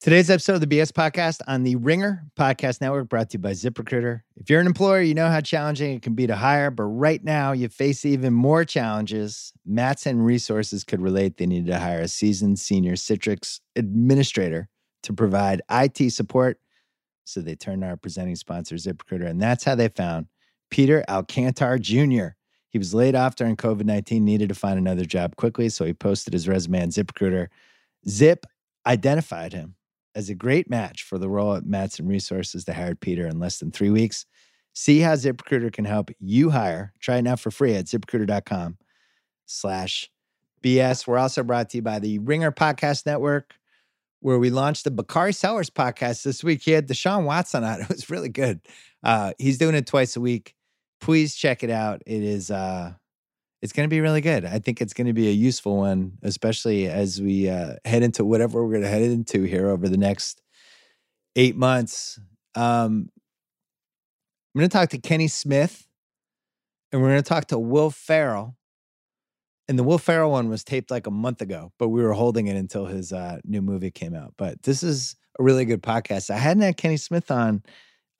Today's episode of the BS Podcast on the Ringer Podcast Network brought to you by ZipRecruiter. If you're an employer, you know how challenging it can be to hire, but right now you face even more challenges. Matson Resources could relate they needed to hire a seasoned senior Citrix administrator to provide IT support. So they turned to our presenting sponsor, ZipRecruiter, and that's how they found Peter Alcantar Jr. He was laid off during COVID 19, needed to find another job quickly, so he posted his resume on ZipRecruiter. Zip identified him as a great match for the role at Matson Resources. They hired Peter in less than three weeks. See how ZipRecruiter can help you hire. Try it now for free at ziprecruiter.com slash BS. We're also brought to you by the Ringer Podcast Network, where we launched the Bakari Sellers podcast this week. He had Deshaun Watson on. It was really good. Uh, he's doing it twice a week. Please check it out. It is uh, it's going to be really good. I think it's going to be a useful one, especially as we uh, head into whatever we're going to head into here over the next eight months. Um, I'm going to talk to Kenny Smith, and we're going to talk to Will Ferrell. And the Will Ferrell one was taped like a month ago, but we were holding it until his uh, new movie came out. But this is a really good podcast. I hadn't had Kenny Smith on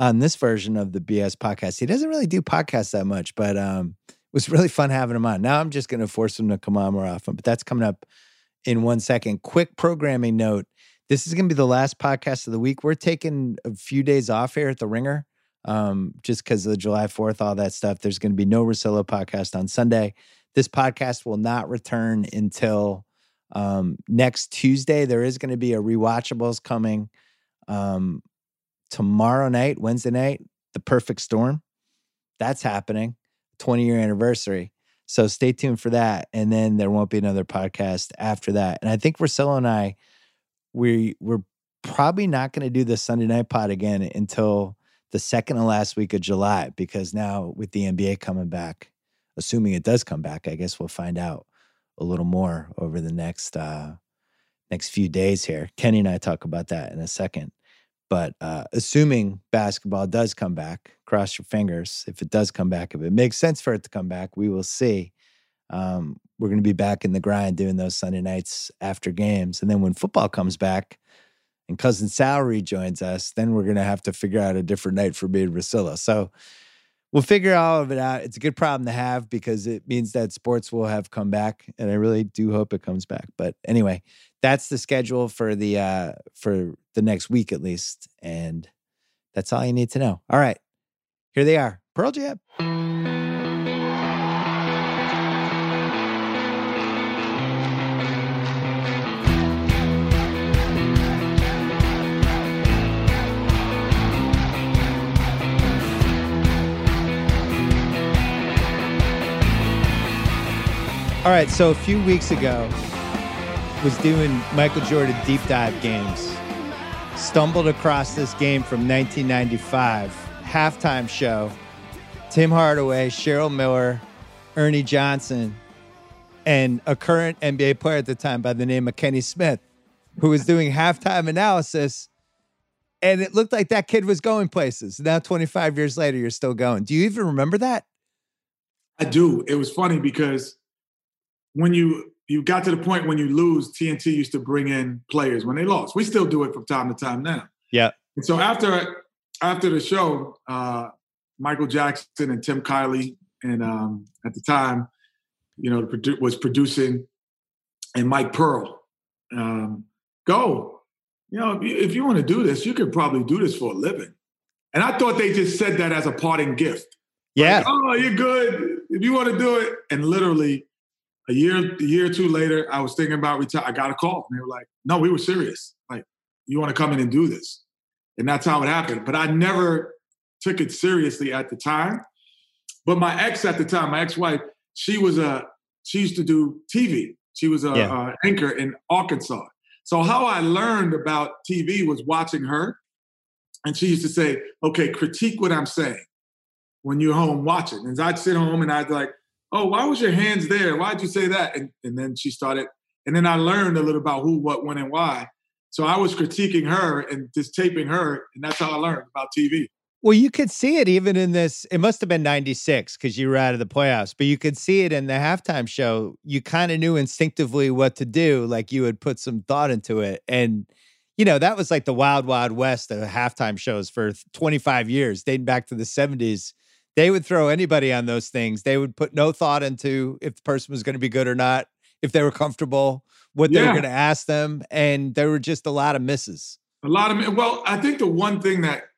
on this version of the BS podcast. He doesn't really do podcasts that much, but um, was really fun having him on. Now I'm just going to force him to come on more often, but that's coming up in one second. Quick programming note this is going to be the last podcast of the week. We're taking a few days off here at the Ringer um, just because of the July 4th, all that stuff. There's going to be no Russillo podcast on Sunday. This podcast will not return until um, next Tuesday. There is going to be a rewatchables coming um, tomorrow night, Wednesday night, The Perfect Storm. That's happening, 20 year anniversary. So stay tuned for that. And then there won't be another podcast after that. And I think Russillo and I, we we're probably not going to do the Sunday night pod again until the second and last week of July because now with the NBA coming back, assuming it does come back, I guess we'll find out a little more over the next uh next few days here. Kenny and I talk about that in a second. But uh, assuming basketball does come back, cross your fingers. If it does come back, if it makes sense for it to come back, we will see. Um, we're going to be back in the grind doing those Sunday nights after games. And then when football comes back and Cousin Salary joins us, then we're going to have to figure out a different night for me and Russillo. So we'll figure all of it out. It's a good problem to have because it means that sports will have come back. And I really do hope it comes back. But anyway, that's the schedule for the uh for the next week at least and that's all you need to know all right here they are pearl jam all right so a few weeks ago was doing Michael Jordan deep dive games. Stumbled across this game from 1995, halftime show. Tim Hardaway, Cheryl Miller, Ernie Johnson, and a current NBA player at the time by the name of Kenny Smith, who was doing halftime analysis. And it looked like that kid was going places. Now, 25 years later, you're still going. Do you even remember that? I do. It was funny because when you you got to the point when you lose, TNT used to bring in players when they lost. We still do it from time to time now. Yeah. And so after after the show, uh, Michael Jackson and Tim Kiley, and um, at the time, you know, was producing, and Mike Pearl, um, go. You know, if you, if you want to do this, you could probably do this for a living. And I thought they just said that as a parting gift. Yeah. Like, oh, you're good. If you want to do it, and literally a year, a year or two later, I was thinking about retire. I got a call, and they were like, "No, we were serious. Like, you want to come in and do this?" And that's how it happened. But I never took it seriously at the time. But my ex at the time, my ex-wife, she was a she used to do TV. She was a, yeah. a anchor in Arkansas. So how I learned about TV was watching her, and she used to say, "Okay, critique what I'm saying." When you're home watching, and I'd sit home and I'd like, oh, why was your hands there? Why'd you say that? And, and then she started, and then I learned a little about who, what, when, and why. So I was critiquing her and just taping her, and that's how I learned about TV. Well, you could see it even in this. It must have been 96 because you were out of the playoffs, but you could see it in the halftime show. You kind of knew instinctively what to do, like you had put some thought into it. And you know, that was like the wild, wild west of halftime shows for 25 years, dating back to the 70s. They would throw anybody on those things. They would put no thought into if the person was going to be good or not, if they were comfortable, what they were going to ask them. And there were just a lot of misses. A lot of well, I think the one thing that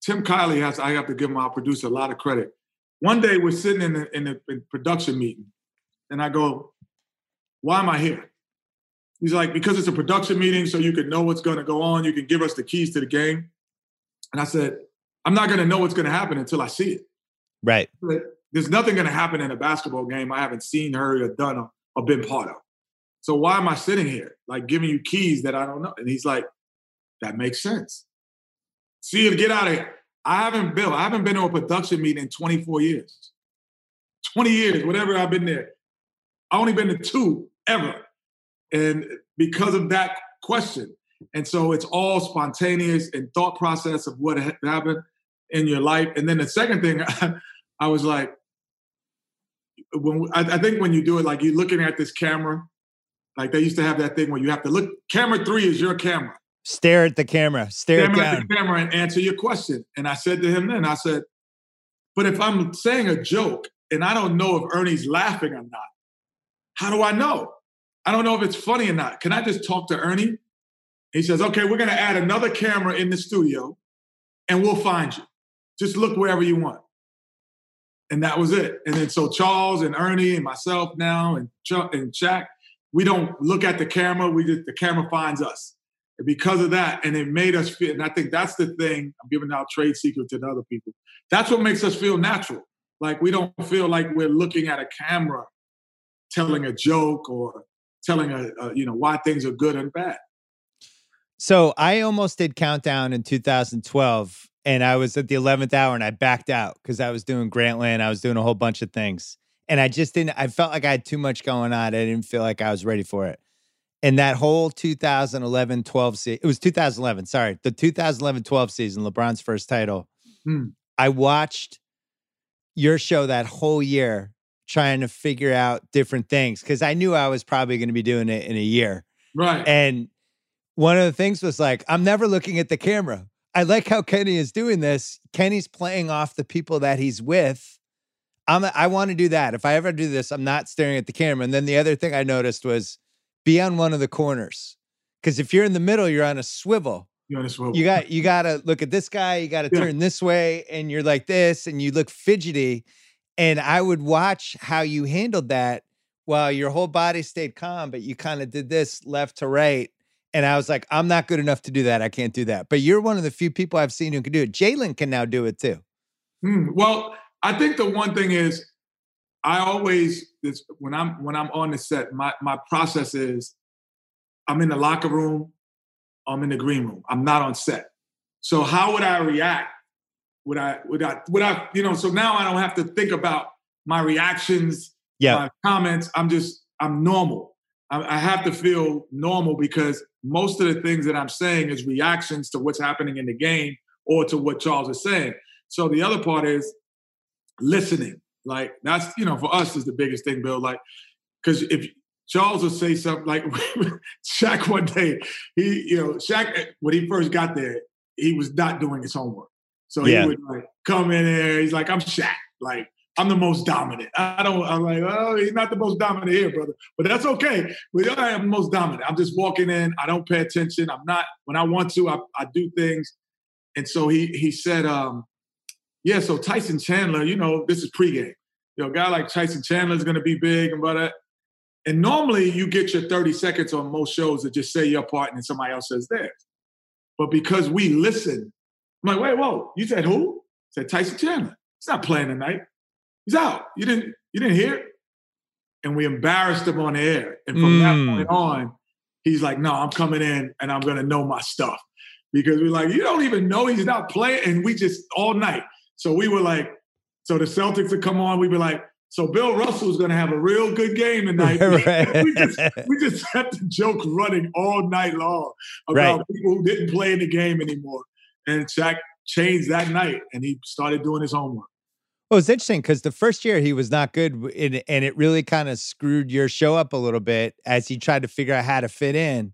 Tim Kiley has, I have to give my producer a lot of credit. One day we're sitting in the in the in production meeting, and I go, "Why am I here?" He's like, "Because it's a production meeting, so you can know what's going to go on. You can give us the keys to the game." And I said, "I'm not going to know what's going to happen until I see it. Right. Like, There's nothing going to happen in a basketball game I haven't seen, heard, or done, or, or been part of. So why am I sitting here, like giving you keys that I don't know?" And he's like, "That makes sense." See you, get out of here. I haven't been, I haven't been to a production meeting in 24 years. 20 years, whatever I've been there. I only been to two ever. And because of that question. And so it's all spontaneous and thought process of what happened in your life. And then the second thing, I was like, when I, I think when you do it, like you're looking at this camera, like they used to have that thing where you have to look. Camera three is your camera Stare at the camera, stare camera at the camera and answer your question. And I said to him then, I said, but if I'm saying a joke and I don't know if Ernie's laughing or not, how do I know? I don't know if it's funny or not. Can I just talk to Ernie? He says, okay, we're going to add another camera in the studio and we'll find you. Just look wherever you want. And that was it. And then so Charles and Ernie and myself now and Chuck and Shaq, we don't look at the camera. We just, the camera finds us. And because of that, and it made us feel, and I think that's the thing, I'm giving out trade secret to the other people. That's what makes us feel natural. Like we don't feel like we're looking at a camera telling a joke or telling a, a you know, why things are good and bad. So I almost did countdown in 2012 and I was at the 11th hour and I backed out because I was doing Grantland. I was doing a whole bunch of things. And I just didn't, I felt like I had too much going on. I didn't feel like I was ready for it. And that whole 2011 12 season, it was 2011, sorry, the 2011 12 season, LeBron's first title. Hmm. I watched your show that whole year trying to figure out different things because I knew I was probably going to be doing it in a year. Right. And one of the things was like, I'm never looking at the camera. I like how Kenny is doing this. Kenny's playing off the people that he's with. I'm I want to do that. If I ever do this, I'm not staring at the camera. And then the other thing I noticed was be on one of the corners. Because if you're in the middle, you're on a swivel. you understand? You got you gotta look at this guy, you gotta Yeah. turn this way, and you're like this, and you look fidgety. And I would watch how you handled that while your whole body stayed calm, but you kind of did this left to right. And I was like, I'm not good enough to do that. I can't do that. But you're one of the few people I've seen who can do it. Jalen can now do it too. Hmm. Well, I think the one thing is, I always this when I'm when I'm on the set, my my process is, I'm in the locker room, I'm in the green room. I'm not on set. So how would I react? Would I would I would I you know? So now I don't have to think about my reactions, Yeah. my comments. I'm just I'm normal. I, I have to feel normal because most of the things that I'm saying is reactions to what's happening in the game or to what Charles is saying. So the other part is listening. Like that's you know for us is the biggest thing, Bill. Like because if Charles will say something like Shaq one day, he you know Shaq when he first got there, he was not doing his homework. So Yeah. he would like come in there. He's like, I'm Shaq. Like I'm the most dominant. I don't. I'm like, oh, he's not the most dominant here, brother. But that's okay. We all am the most dominant. I'm just walking in. I don't pay attention. I'm not. When I want to, I, I do things. And so he he said, um, yeah. So Tyson Chandler, you know, this is pregame. You know, a guy like Tyson Chandler is going to be big and that. And normally you get your 30 seconds on most shows to just say your part and then somebody else says theirs. But because we listen, I'm like, wait, whoa, you said who? I said Tyson Chandler. He's not playing tonight. He's out. You didn't you didn't hear it? And we embarrassed him on the air. And from Mm. that point on, he's like, no, I'm coming in and I'm gonna know my stuff. Because we're like, you don't even know he's not playing. And we just all night. So we were like, so the Celtics would come on, we'd be like, so Bill Russell's gonna have a real good game tonight. Right. we just we just had the joke running all night long about Right. people who didn't play in the game anymore. And Shaq changed that night and he started doing his homework. Well, it's interesting because the first year he was not good, and, it really kind of screwed your show up a little bit as he tried to figure out how to fit in.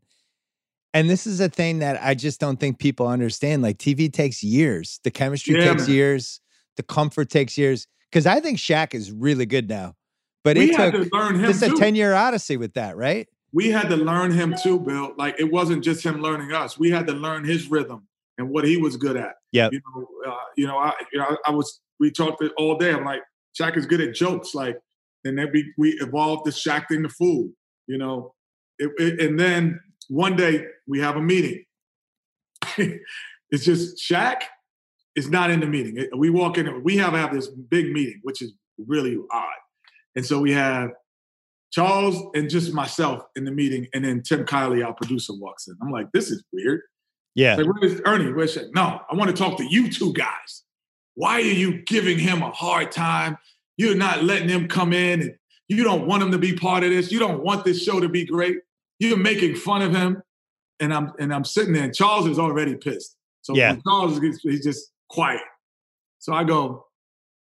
And this is a thing that I just don't think people understand. Like TV takes years. The chemistry Yeah, takes years. The comfort takes years. Because I think Shaq is really good now. But we it took to learn him this is a 10 year odyssey with that, right? we had to learn him too, Bill. Like it wasn't just him learning us. We had to learn his rhythm and what he was good at. Yeah, You know, uh, you know, I, you know, I was. We talked all day. I'm like, Shaq is good at jokes. Like, and then we we evolved the Shaq thing to fool. You know, it, it- and then one day we have a meeting. it's just Shaq is not in the meeting. It- We walk in. We have have this big meeting, which is really odd. And so we have Charles and just myself in the meeting, and then Tim Kiley, our producer, walks in. I'm like, this is weird. Yeah. Like, where's Ernie? Where's Shaq? No, I want to talk to you two guys. Why are you giving him a hard time? You're not letting him come in, and you don't want him to be part of this. You don't want this show to be great. You're making fun of him, and I'm and I'm sitting there, and Charles is already pissed. So Yeah. Charles is he's just quiet. So I go,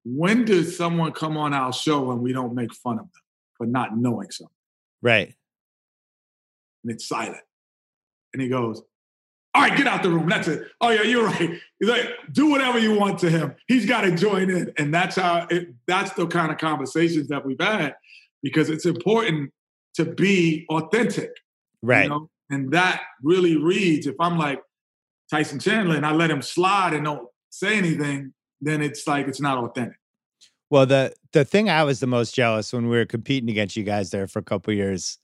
when does someone come on our show and we don't make fun of them for not knowing something? Right. and it's silent. And he goes, All right, get out the room. That's it. Oh, yeah, you're right. He's like, Do whatever you want to him. He's got to join in. And that's how it, that's the kind of conversations that we've had because it's important to be authentic. you Right. know? And that really reads if I'm like Tyson Chandler and I let him slide and don't say anything, then it's like it's not authentic. Well, the the thing I was the most jealous when we were competing against you guys there for a couple years,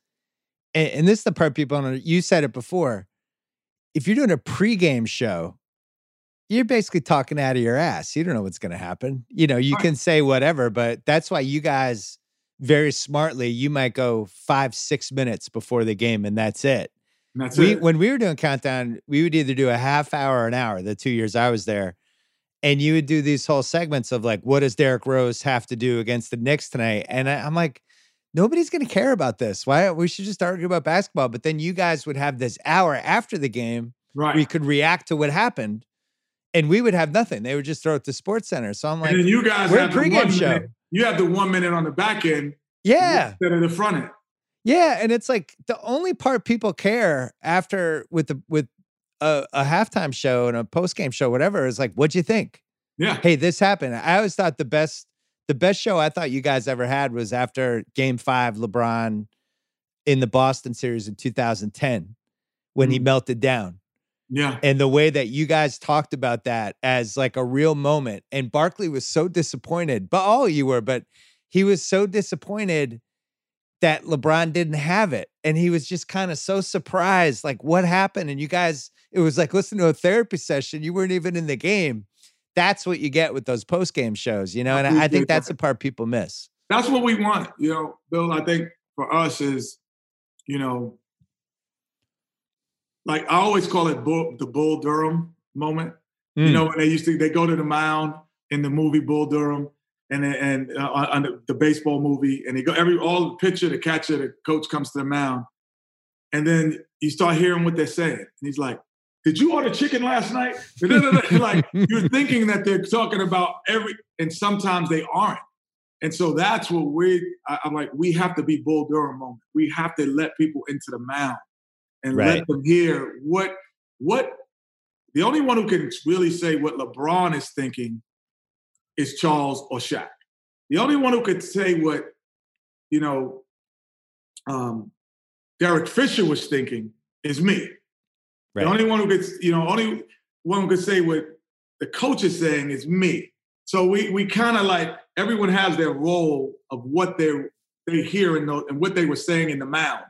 and, and this is the part people don't. You said it before. If you're doing a pregame show, you're basically talking out of your ass. You don't know what's going to happen. You know, you can say whatever, but that's why you guys very smartly you might go five six minutes before the game, and that's it. And that's we it. when we were doing countdown, we would either do a half hour or an hour. The two years I was there, and you would do these whole segments of like, what does Derrick Rose have to do against the Knicks tonight? And I, I'm like, nobody's going to care about this. Why we should just argue about basketball? But then you guys would have this hour after the game, right. we could react to what happened, and we would have nothing. They would just throw it to Sports Center. So I'm like, and you guys we're a have the pregame one show. minute- You have the one minute on the back end yeah. instead of the front end. Yeah, and it's like the only part people care after with the with a, a halftime show and a post game show, whatever, is like, what'd you think? Yeah. Hey, this happened. I always thought the best the best show I thought you guys ever had was after Game Five, LeBron in the Boston series in 2010 when he Mm. melted down, Yeah. and the way that you guys talked about that as like a real moment. And Barkley was so disappointed, but all you were, but he was so disappointed that LeBron didn't have it. And he was just kind of so surprised, like, what happened? And you guys, it was like listen to a therapy session. You weren't even in the game. That's what you get with those post game shows, you know? And I, I think that's the part people miss. That's what we want. You know, Bill, I think for us is, you know, like I always call it Bull, the Bull Durham moment. You Mm. know, when they used to, they go to the mound in the movie Bull Durham and and uh, on the, the baseball movie, and they go every all the pitcher, the catcher, the coach comes to the mound, and then you start hearing what they're saying, and he's like, "Did you order chicken last night?" like you're thinking that they're talking about every, and sometimes they aren't. And so that's what we. I- I'm like, we have to be Bull Durham moment. We have to let people into the mound and Right. let them hear what what. The only one who can really say what LeBron is thinking is Charles or Shaq. The only one who could say what you know um, Derek Fisher was thinking is me. Right. The only one who could, you know, only one who could say what the coach is saying is me. So we we kind of like everyone has their role of what they they hear and, and what they were saying in the mound,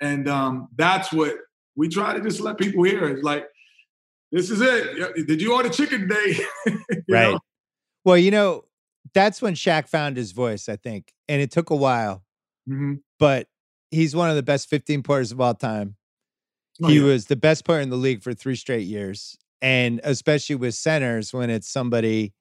and um, that's what we try to just let people hear. It's like this is it. Did you order chicken today? Right. know? Well, you know, that's when Shaq found his voice, I think. And it took a while, Mhm. but he's one of the best 15 players of all time. Oh, he yeah. was the best player in the league for three straight years. And especially with centers, when it's somebody,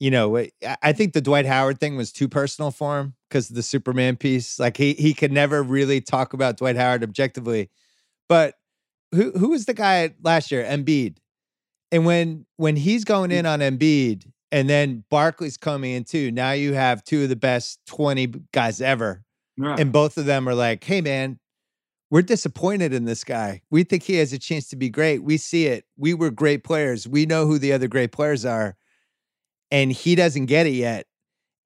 you know, I- think the Dwight Howard thing was too personal for him because of the Superman piece. Like he he could never really talk about Dwight Howard objectively. But who who was the guy last year? Embiid. And when when he's going mm. in on Embiid and then Barkley's coming in too, now you have two of the best 20 guys ever Yeah. and both of them are like, "Hey, man, we're disappointed in this guy. We think he has a chance to be great. We see it. We were great players. We know who the other great players are, and he doesn't get it yet.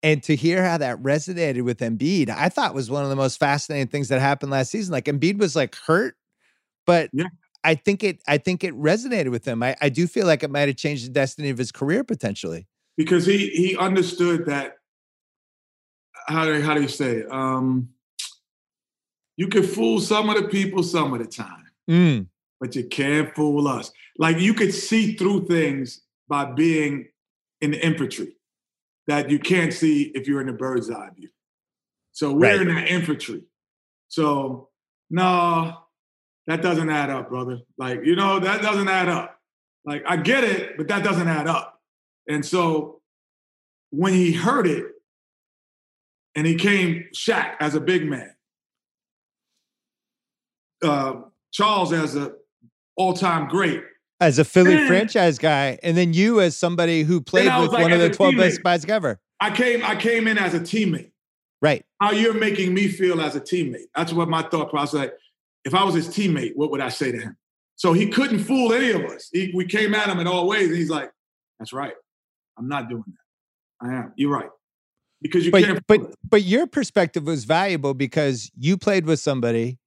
And to hear how that resonated with Embiid, I thought was one of the most fascinating things that happened last season. Like Embiid was like hurt, but Yeah. I think it I think it resonated with him. I, I do feel like it might have changed the destiny of his career potentially. because he he understood that how do how do you say it? um you can fool some of the people some of the time Mm, but you can't fool us. Like you could see through things by being in the infantry that you can't see if you're in the bird's eye view. So we're Right. in the infantry. So no that doesn't add up brother. Like you know that doesn't add up. Like i get it but that doesn't add up. And so when he heard it and he came Shaq as a big man, uh, Charles as a all-time great. as a Philly Man. franchise guy, and then you as somebody who played with like, one of the a 12 best teammate. guys ever. I came, I came in as a teammate. Right. How you're making me feel as a teammate. That's what my thought process. Like, if I was his teammate, what would I say to him? So he couldn't fool any of us. He, we came at him in all ways, and he's like, "That's right. I'm not doing that. I am. You're right." Because you But can't. but but your perspective was valuable because you played with somebody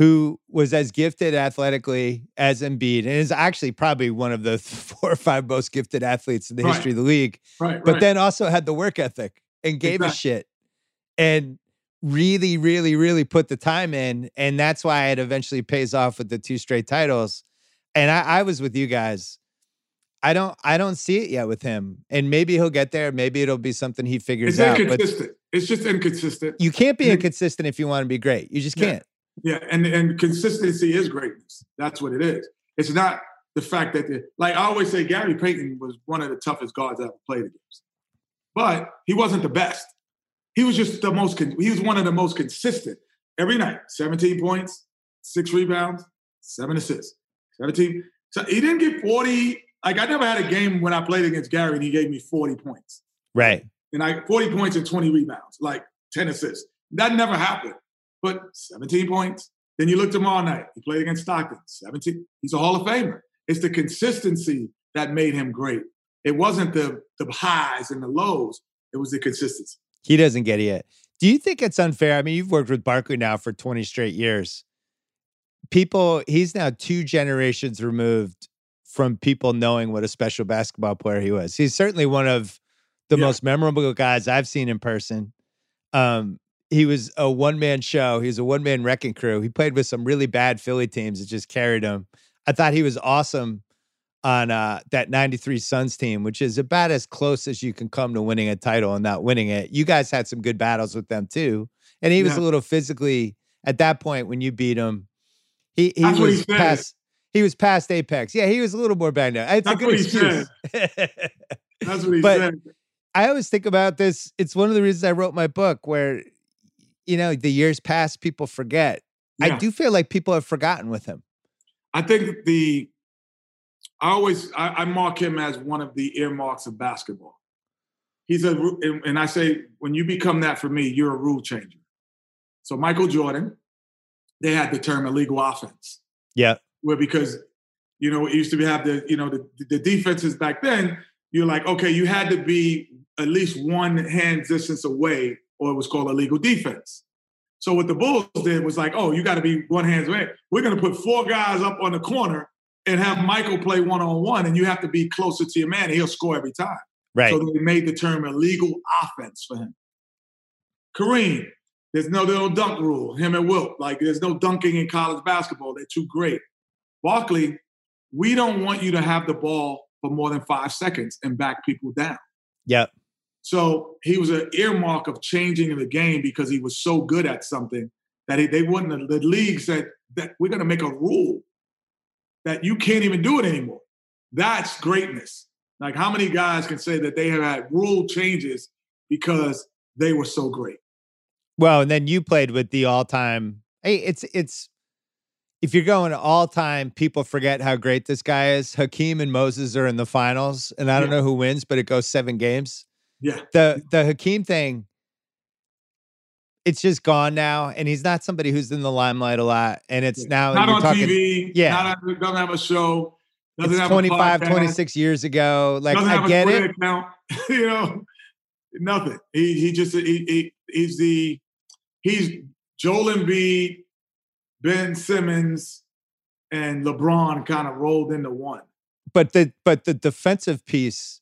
who was as gifted athletically as Embiid and is actually probably one of the four or five most gifted athletes in the Right. history of the league. right, but right. then also had the work ethic and gave a shit and really, really, really put the time in. And that's why it eventually pays off with the two straight titles. And I, I was with you guys. I don't I don't see it yet with him. And maybe he'll get there. Maybe it'll be something he figures it's out. But inconsistent. it's just inconsistent. you can't be inconsistent if you want to be great. You just can't. Yeah, and and consistency is greatness. That's what it is. It's not the fact that the, like I always say, Gary Payton was one of the toughest guards I ever played against, but he wasn't the best. He was just the most. He was one of the most consistent every night. Seventeen points, six rebounds, seven assists, seventeen. So he didn't get forty. Like I never had a game when I played against Gary and he gave me forty points Right. and I 40 points and 20 rebounds, like 10 assists. That never happened. But 17 points. Then you look tomorrow night. He played against Stockton. 17. He's a Hall of Famer. It's the consistency that made him great. It wasn't the the highs and the lows. It was the consistency. He doesn't get it yet. Do you think it's unfair? I mean, you've worked with Barkley now for 20 straight years. People, he's now two generations removed from people knowing what a special basketball player he was. He's certainly one of the Yeah. most memorable guys I've seen in person. Um, he was a one man show. He was a one man wrecking crew. He played with some really bad Philly teams that just carried him. I thought he was awesome on uh, that 93 Suns team, which is about as close as you can come to winning a title and not winning it. You guys had some good battles with them too. And he was a little physically at that point when you beat him. He he That's what he was past he was past apex. Yeah, he was a little more banged up. It's a good excuse. That's what he But- said. I always think about this. It's one of the reasons I wrote my book where, you know, the years pass, people forget. I do feel like people have forgotten with him. I think the I always I, I mark him as one of the earmarks of basketball. He's a and, I say when you become that for me, you're a rule changer. So Michael Jordan, they had the term illegal offense, Yeah. where because you know it used to be have the you know the, the defenses back then. You're like okay, you had to be at least one hand distance away, or it was called illegal defense. So what the Bulls did was like, oh, you got to be one hands away. We're going to put four guys up on the corner and have Michael play one on one, and you have to be closer to your man, and he'll score every time. Right. So they made the term illegal offense for him. Kareem, there's no, no dunk rule. Him and Wilt, like there's no dunking in college basketball. They're too great. Barkley, we don't want you to have the ball for more than five seconds and back people down. Yep. So he was an earmark of changing in the game because he was so good at something that he, they wouldn't. The league said that we're going to make a rule that you can't even do it anymore. That's greatness. Like how many guys can say that they have had rule changes because they were so great? Well, and then you played with the all-time. Hey, it's it's if you're going all time, people forget how great this guy is. Hakeem and Moses are in the finals, and I don't Yeah. know who wins, but it goes seven games. Yeah, The the Hakeem thing, it's just gone now, and he's not somebody who's in the limelight a lot. And it's now not on talking, TV. Yeah. Not on, doesn't have a show. Doesn't It's have 25, a 26 years ago. Like I get a it. Account, you know, nothing. He he just he, he he's the he's Joel Embiid, Ben Simmons, and LeBron kind of rolled into one. But the but the defensive piece.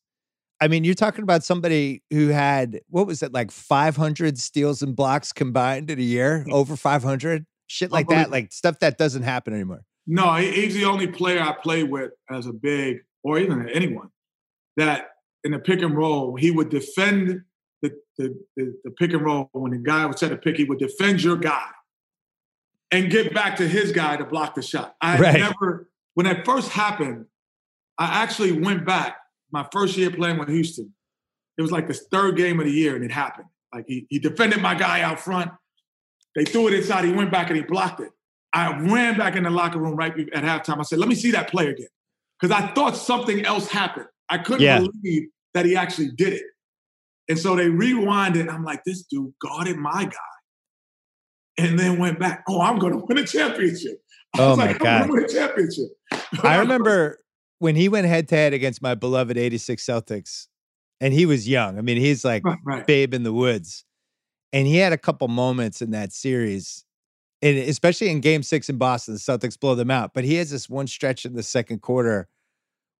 I mean, you're talking about somebody who had what was it like 500 steals and blocks combined in a year, mm. over 500, shit like that, like stuff that doesn't happen anymore. No, he's the only player I played with as a big, or even anyone, that in the pick and roll, he would defend the, the, the, the pick and roll. When the guy would set a pick, he would defend your guy and get back to his guy to block the shot. I Right. never, when that first happened, I actually went back my first year playing with Houston. It was like the third game of the year and it happened. Like he, he defended my guy out front. They threw it inside. He went back and he blocked it. I ran back in the locker room right at halftime. I said, let me see that play again. Because I thought something else happened. I couldn't Yeah. believe that he actually did it. And so they rewind it. I'm like, this dude guarded my guy. And then went back. Oh, I'm going to oh win a championship. I Oh was my like, God. I'm going to win a championship. I remember when he went head to head against my beloved 86 Celtics, and he was young. I mean, he's like Right, right. babe in the woods. And he had a couple moments in that series, and especially in game six in Boston, the Celtics blow them out. But he has this one stretch in the second quarter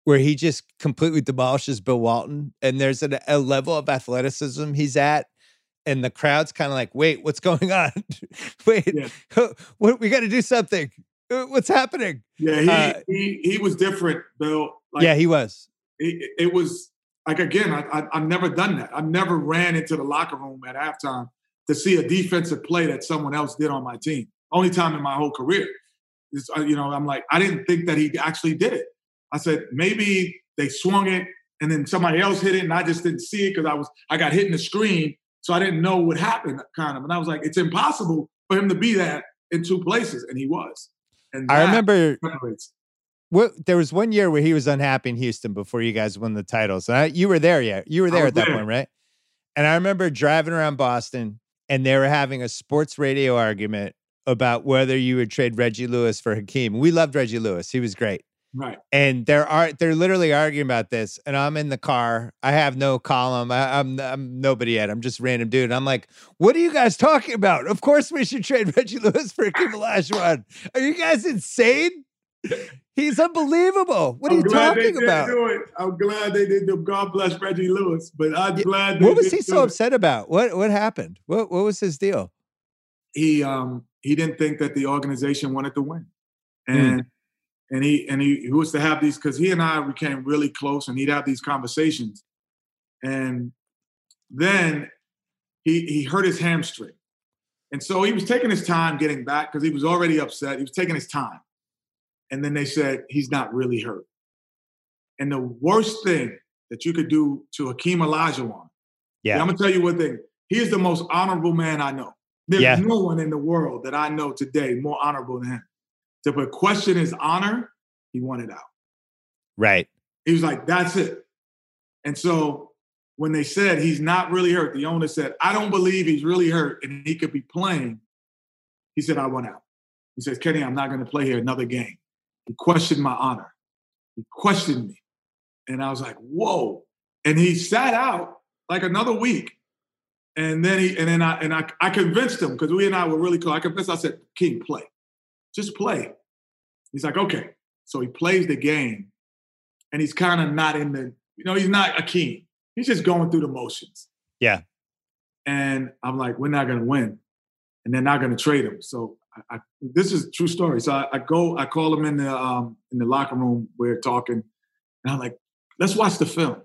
where he just completely demolishes Bill Walton. And there's a, a level of athleticism he's at. And the crowd's kind of like, wait, what's going on? wait, Yeah. what, we got to do something. Uh, What's happening? Yeah, he, Uh, he he was different, Bill. Like, yeah, he was. it, it was like again, I, I, I've never done that. I've never ran into the locker room at halftime to see a defensive play that someone else did on my team. Only time in my whole career. It's, uh, you know, I'm like, I didn't think that he actually did it. I said maybe they swung it and then somebody else hit it, and I just didn't see it because I was I got hit in the screen, so I didn't know what happened, kind of. And I was like, it's impossible for him to be that in two places, and he was. And I remember what there was one year where he was unhappy in Houston before you guys won the titles. I, you were there, yeah. You were there at that there. point, right? And I remember driving around Boston and they were having a sports radio argument about whether you would trade Reggie Lewis for Hakeem. We loved Reggie Lewis. He was great. Right. And they're are they're literally arguing about this. And I'm in the car. I have no column. I, I'm I'm nobody yet. I'm just a random dude. I'm like, what are you guys talking about? Of course we should trade Reggie Lewis for Hakeem Olajuwon. Are you guys insane? He's unbelievable. What are I'm you talking about? I'm glad they did. them. God bless Reggie Lewis, but I'm Yeah, glad. They What was he so it. upset about? What what happened? What what was his deal? He um he didn't think that the organization wanted to win, Hmm. and and he and he, he was to have these because he and I became really close, and he'd have these conversations, and then he he hurt his hamstring, and so he was taking his time getting back because he was already upset. He was taking his time, and then they said he's not really hurt. And the worst thing that you could do to Hakeem Olajuwon, Yeah. I'm gonna tell you one thing. He is the most honorable man I know. There's Yeah. no one in the world that I know today more honorable than him. To put question his honor, he wanted out. Right. He was like, that's it. And so when they said he's not really hurt, the owner said, I don't believe he's really hurt and he could be playing. He said, I want out. He says, Kenny, I'm not going to play here another game. He questioned my honor. He questioned me. And I was like, whoa. And he sat out like another week. And then he and then I and I, I convinced him because we and I were really close. I convinced I said, King, play. Just play. He's like, okay. So he plays the game and he's kind of not in the, you know, he's not a king. He's just going through the motions. Yeah. And I'm like, we're not going to win. And they're not going to trade him. So I, I, this is a true story. So I, I go, I call him in the um, in the locker room. We're talking, and I'm like, let's watch the film.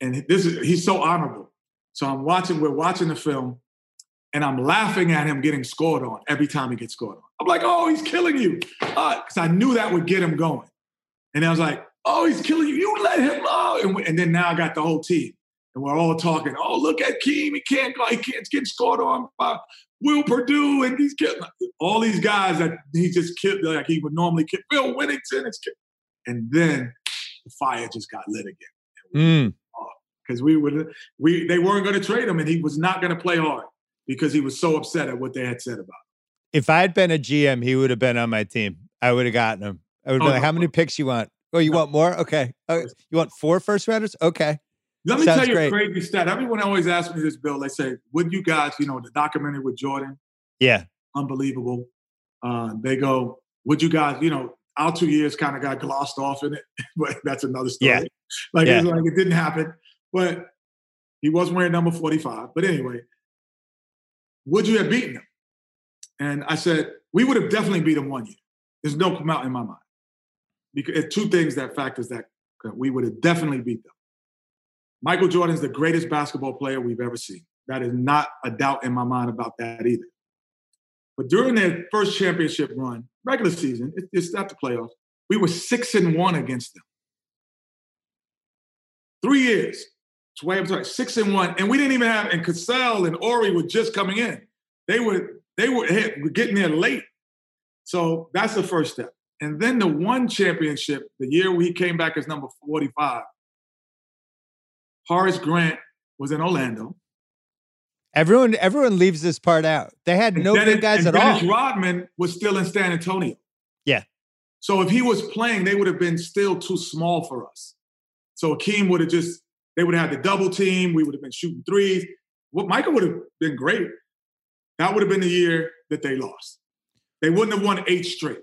And this is he's so honorable. So I'm watching. We're watching the film, and I'm laughing at him getting scored on every time he gets scored on. I'm like, oh, he's killing you, because I knew that would get him going. And I was like, oh, he's killing you. You let him. Oh, and, we- and then now I got the whole team, and we're all talking. Oh, look at Keem. He can't go. He can't get scored on by Will Perdue, and he's killing all these guys that he just killed like he would normally kill. Bill Wennington is kill- and then the fire just got lit again Mm. because we would we they weren't going to trade him and he was not going to play hard. because he was so upset at what they had said about. If I had been a GM, he would have been on my team. I would have gotten him. I would have oh, been like, "How many picks you want? Oh, you no. want more? Okay. Oh, you want four first rounders? Okay." Let me Sounds tell you great. a crazy stat. Everyone always asks me this, Bill. They say, "Would you guys, you know, the documentary with Jordan? Yeah, unbelievable." Uh, they go, "Would you guys, you know, our two years kind of got glossed off in it, but that's another story. Yeah. Like, yeah. like it didn't happen, but he was wearing number 45. But anyway, would you have beaten him? And I said, we would have definitely beat them one year. There's no doubt in my mind. Because two things that factors that we would have definitely beat them. Michael Jordan's the greatest basketball player we've ever seen. That is not a doubt in my mind about that either. But during their first championship run, regular season, it's not the playoffs, we were six and one against them. Three years. That's why I'm sorry, six and one. And we didn't even have, and Cassell and Horry were just coming in. They were, they were, hey, we're getting there late. So that's the first step. And then the one championship, the year we came back as number 45, Horace Grant was in Orlando. Everyone, everyone leaves this part out. They had no Dennis, good guys at Dennis all. Rodman was still in San Antonio. Yeah. So if he was playing, they would have been still too small for us. So Hakeem would have just, they would have had the double team. We would have been shooting threes. What well, Michael would have been great. That would have been the year that they lost. They wouldn't have won eight straight.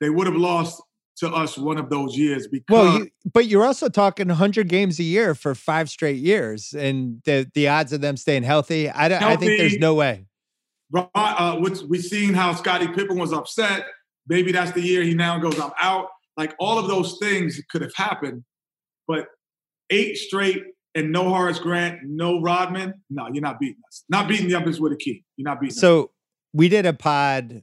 They would have lost to us one of those years because well you, but you're also talking 100 games a year for five straight years and the the odds of them staying healthy i don't healthy, i think there's no way uh, we've seen how scottie pippen was upset maybe that's the year he now goes i'm out like all of those things could have happened but eight straight and no horace grant no rodman no you're not beating us. Not beating the umpires with a key. You're not beating so us. we did a pod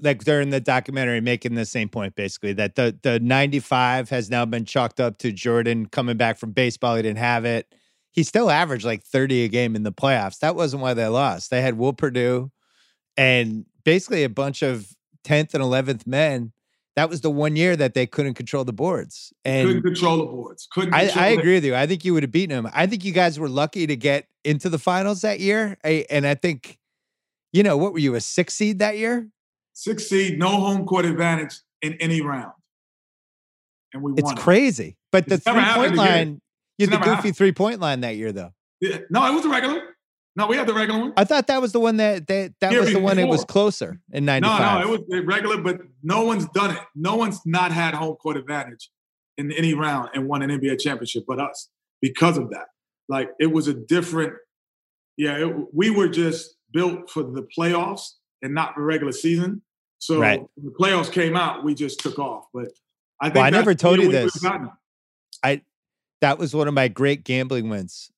like they're the documentary making the same point basically that the the 95 has now been chalked up to Jordan coming back from baseball. He didn't have it. He still averaged like 30 a game in the playoffs. That wasn't why they lost. They had Will Perdue and basically a bunch of 10th and 11th men that was the one year that they couldn't control the boards and couldn't control the boards couldn't I, I agree with you I think you would have beaten them I think you guys were lucky to get into the finals that year I, and I think you know what were you a six seed that year six seed, no home court advantage in any round. And we It's crazy. But the three point line, you had the goofy three point line that year, though. Yeah. No, it was the regular. No, we had the regular one. I thought that was the one that that, that was the one it was closer in 95. No, no, it was regular, but no one's done it. No one's not had home court advantage in any round and won an NBA championship but us because of that. Like it was a different, yeah, it, we were just built for the playoffs and not the regular season. So right. the playoffs came out, we just took off. But I think well, I never told you this. I that was one of my great gambling wins.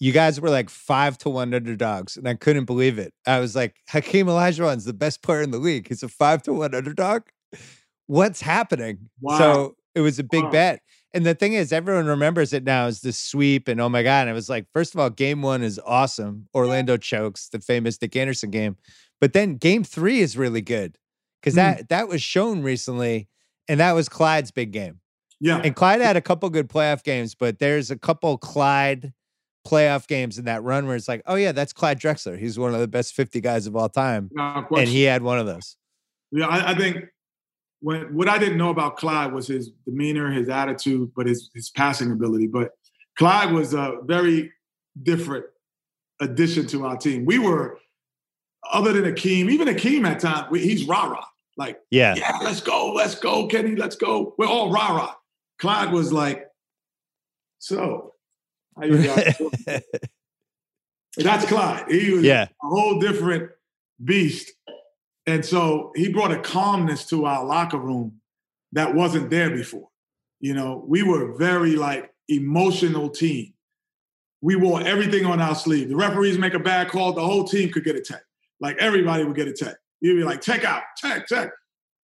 You guys were like five to one underdogs, and I couldn't believe it. I was like, Hakeem Olajuwon's the best player in the league. He's a five to one underdog. What's happening? Wow. So it was a big wow. bet. And the thing is, everyone remembers it now as the sweep. And oh my God. And it was like, first of all, game one is awesome. Orlando chokes, the famous Nick Anderson game. But then game three is really good because mm. that that was shown recently, and that was Clyde's big game. Yeah, and Clyde had a couple good playoff games, but there's a couple Clyde playoff games in that run where it's like, oh yeah, that's Clyde Drexler. He's one of the best 50 guys of all time, no, and he had one of those. Yeah, I, I think when, what I didn't know about Clyde was his demeanor, his attitude, but his his passing ability. But Clyde was a very different addition to our team. We were other than Hakeem, even Hakeem at times, he's rah rah. Like, yeah, yeah, let's go, let's go, Kenny, let's go. We're all rah rah. Clyde was like, so, how you guys? That's Clyde. He was yeah. a whole different beast. And so he brought a calmness to our locker room that wasn't there before. You know, we were very like emotional team. We wore everything on our sleeve. The referees make a bad call, the whole team could get a tech. Like everybody would get a tech. He'd be like, check out, check, check.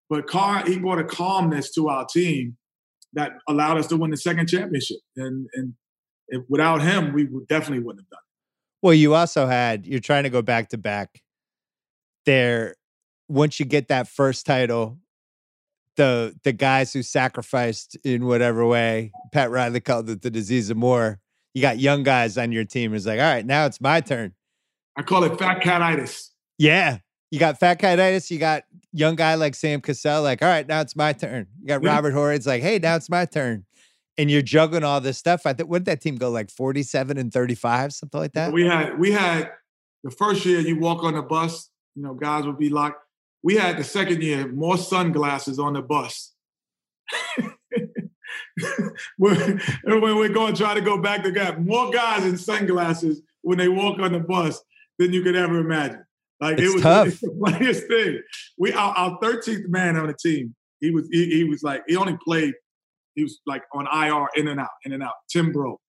But Carr, he brought a calmness to our team that allowed us to win the second championship. And and if, without him, we would definitely wouldn't have done it. Well, you also had you're trying to go back to back. There, once you get that first title, the the guys who sacrificed in whatever way, Pat Riley called it the disease of more. You got young guys on your team. It's like, all right, now it's my turn I call it fat catitis. Yeah. You got fat catitis. You got young guy like Sam Cassell, like, all right, now it's my turn. You got Yeah. Robert Horry. It's like, hey, now it's my turn. And you're juggling all this stuff. I think what did that team go like 47 and 35, something like that? We had we had the first year you walk on the bus, you know, guys would be locked. We had the second year more sunglasses on the bus. when, when we're going to try to go back to guys, more guys in sunglasses when they walk on the bus than you could ever imagine. Like It's it was tough. it's the funniest thing. We our, our 13th man on the team. He was he, he was like he only played. He was like on IR in and out, in and out. Tim Breaux.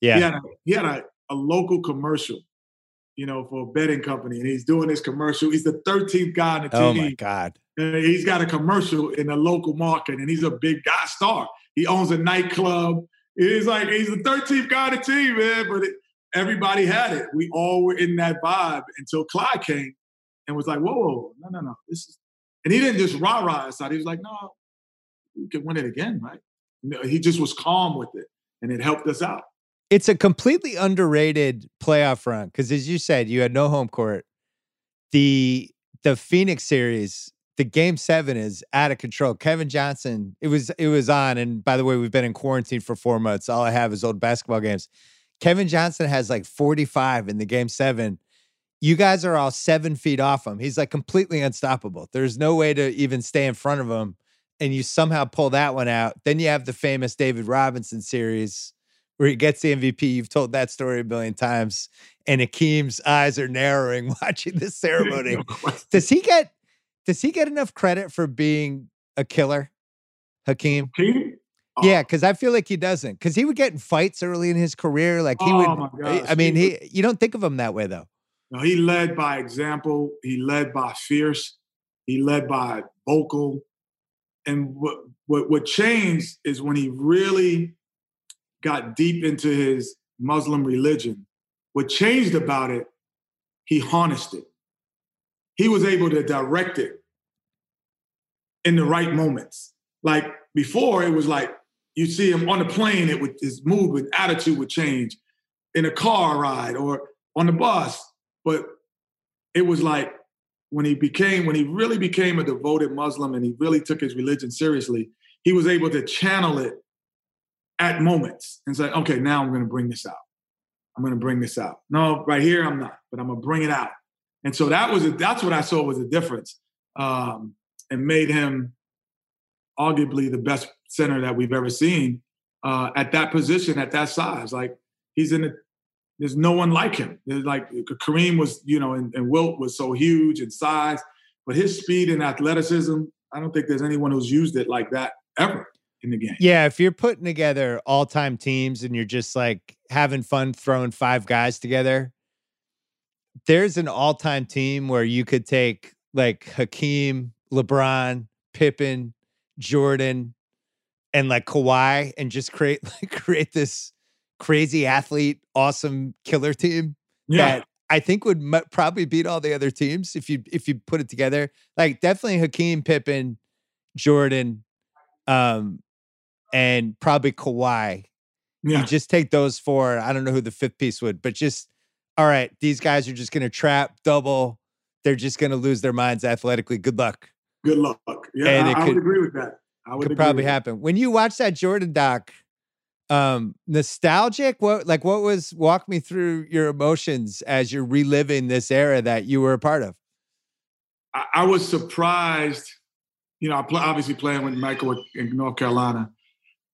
yeah. He had a, he had a, a local commercial, you know, for a betting company, and he's doing this commercial. He's the 13th guy on the team. Oh team. my God. And he's got a commercial in the local market, and he's a big guy star. He owns a nightclub. He's like he's the 13th guy on the team, man. But it, everybody had it. We all were in that vibe until Clyde came and was like, "Whoa, whoa, no, no, no, this is." And he didn't just rah rah aside. He was like, "No, we can win it again, right?" He just was calm with it, and it helped us out. It's a completely underrated playoff run because, as you said, you had no home court. The the Phoenix series, the game seven is out of control. Kevin Johnson, it was it was on, and by the way, we've been in quarantine for four months. All I have is old basketball games. Kevin Johnson has like 45 in the game seven. You guys are all seven feet off him. He's like completely unstoppable. There's no way to even stay in front of him. And you somehow pull that one out. Then you have the famous David Robinson series where he gets the MVP. You've told that story a million times. And Hakeem's eyes are narrowing watching this ceremony. Does he get does he get enough credit for being a killer, Hakeem? King? Oh, Yeah, because I feel like he doesn't. Because he would get in fights early in his career. Like he Oh, would. my I- gosh, I mean, he he. You don't think of him that way though. No, he led by example. He led by fierce. He led by vocal. And what what what changed is when he really got deep into his Muslim religion. What changed about it, he harnessed it. He was able to direct it in the right moments. Like before, it was like you see him on the plane, it would his mood with attitude would change in a car ride or on the bus. But it was like when he became, when he really became a devoted Muslim and he really took his religion seriously, he was able to channel it at moments and say, okay, now I'm going to bring this out. I'm going to bring this out. No, right here I'm not, but I'm going to bring it out. And so that was a, that's what I saw was a difference, um, and made him arguably the best center that we've ever seen uh, at that position, at that size. Like he's in a there's no one like him. There's like Kareem was, you know, and, and Wilt was so huge in size, but his speed and athleticism, I don't think there's anyone who's used it like that ever in the game. Yeah, if you're putting together all time teams and you're just like having fun throwing five guys together, there's an all time team where you could take like Hakeem, LeBron, Pippen, Jordan, and like Kawhi and just create like create this crazy athlete, awesome killer team Yeah, that I think would mu- probably beat all the other teams if you if you put it together. Like definitely Hakeem, Pippen, Jordan, um, and probably Kawhi. yeah, You just take those four. I don't know who the fifth piece would, but just all right. These guys are just going to trap, double. They're just going to lose their minds athletically. Good luck. good luck. Yeah, I, it I could- would agree with that. I would Could agree probably happen when you watch that Jordan doc. Um, nostalgic. What like what was? Walk me through your emotions as you're reliving this era that you were a part of. I, I was surprised. You know, I play, obviously playing with Michael in North Carolina.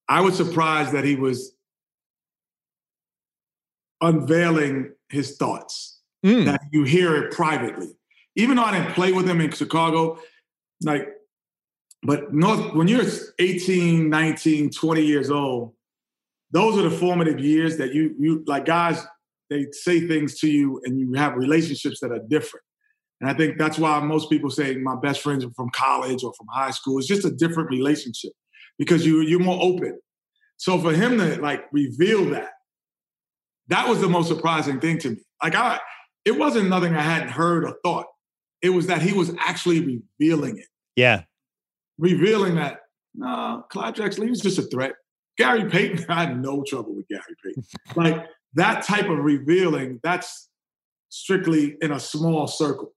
I was surprised that he was unveiling his thoughts. Mm, that you hear it privately. Even though I didn't play with him in Chicago, like, but North, when you're 18, 19, 20 years old, those are the formative years that you, you like guys, they say things to you and you have relationships that are different. And I think that's why most people say my best friends are from college or from high school. It's just a different relationship because you, you're more open. So for him to like reveal that, that was the most surprising thing to me. Like I, it wasn't nothing I hadn't heard or thought. It was that he was actually revealing it, yeah. revealing that no, Clyde Drexler, he was just a threat. Gary Payton, I had no trouble with Gary Payton. like that type of revealing, that's strictly in a small circle.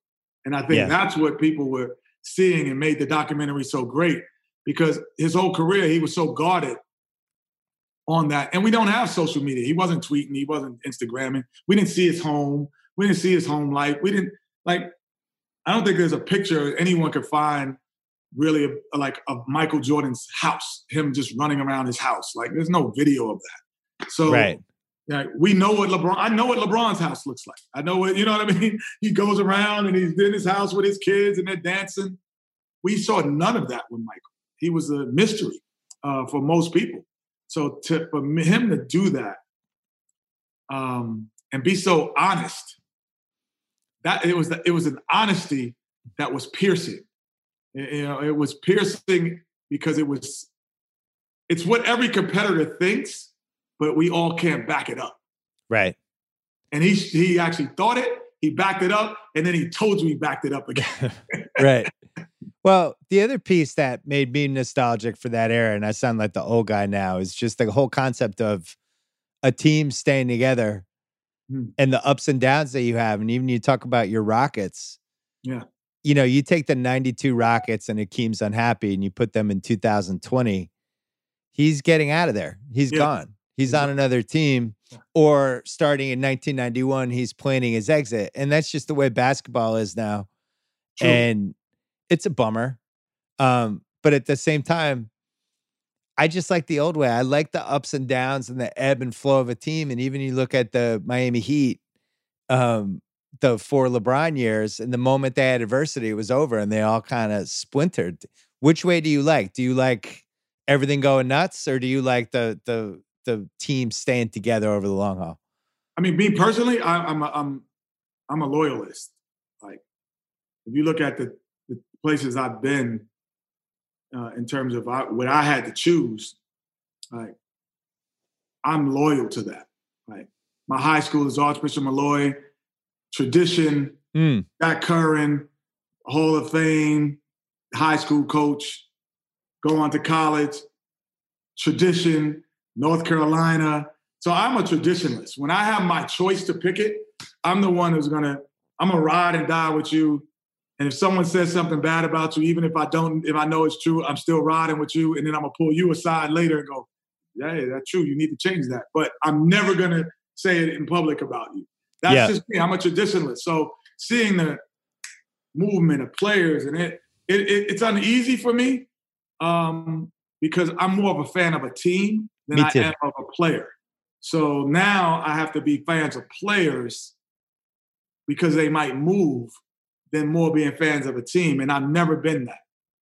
And I think Yeah. that's what people were seeing and made the documentary so great because his whole career he was so guarded on that. And we don't have social media. He wasn't tweeting, he wasn't Instagramming. We didn't see his home. We didn't see his home life. We didn't like I don't think there's a picture anyone could find really of, like of Michael Jordan's house, him just running around his house. Like there's no video of that. So Right. yeah, we know what LeBron. I know what LeBron's house looks like. I know what you know what I mean. He goes around and he's in his house with his kids and they're dancing. We saw none of that with Michael. He was a mystery uh, for most people. So to, for him to do that um, and be so honest, that it was it was an honesty that was piercing. You know, it was piercing because it was. It's what every competitor thinks, but we all can't back it up. Right. And he he actually thought it, he backed it up, and then he told you he backed it up again. right. Well, the other piece that made me nostalgic for that era, and I sound like the old guy now, is just the whole concept of a team staying together Hmm. and the ups and downs that you have. And even you talk about your Rockets. Yeah. You know, you take the 92 Rockets and Hakeem's unhappy and you put them in 2020. He's getting out of there. He's Yeah. gone. He's He's on another team. Or starting in 1991, he's planning his exit. And that's just the way basketball is now True. and it's a bummer. Um, but at the same time, I just like the old way. I like the ups and downs and the ebb and flow of a team. And even you look at the Miami Heat, um, the four LeBron years, and the moment they had adversity, it was over and they all kind of splintered. Which way do you like? Do you like everything going nuts, or do you like the the the team staying together over the long haul? I mean, me personally, I, I'm a, I'm I'm a loyalist. Like, if you look at the, the places I've been, uh, in terms of I, what I had to choose, like, I'm loyal to that. Like, my high school is Archbishop Molloy, tradition, Mm, Jack Curran, Hall of Fame, high school coach, go on to college, tradition, North Carolina. So I'm a traditionalist. When I have my choice to pick it, I'm the one who's gonna, I'm gonna ride and die with you. And if someone says something bad about you, even if I don't, if I know it's true, I'm still riding with you. And then I'm gonna pull you aside later and go, yeah, that's true. You need to change that. But I'm never gonna say it in public about you. That's Yeah. just me. I'm a traditionalist. So seeing the movement of players and it, it, it it's uneasy for me um, because I'm more of a fan of a team than I am of a player. So now I have to be fans of players because they might move than more being fans of a team. And I've never been that.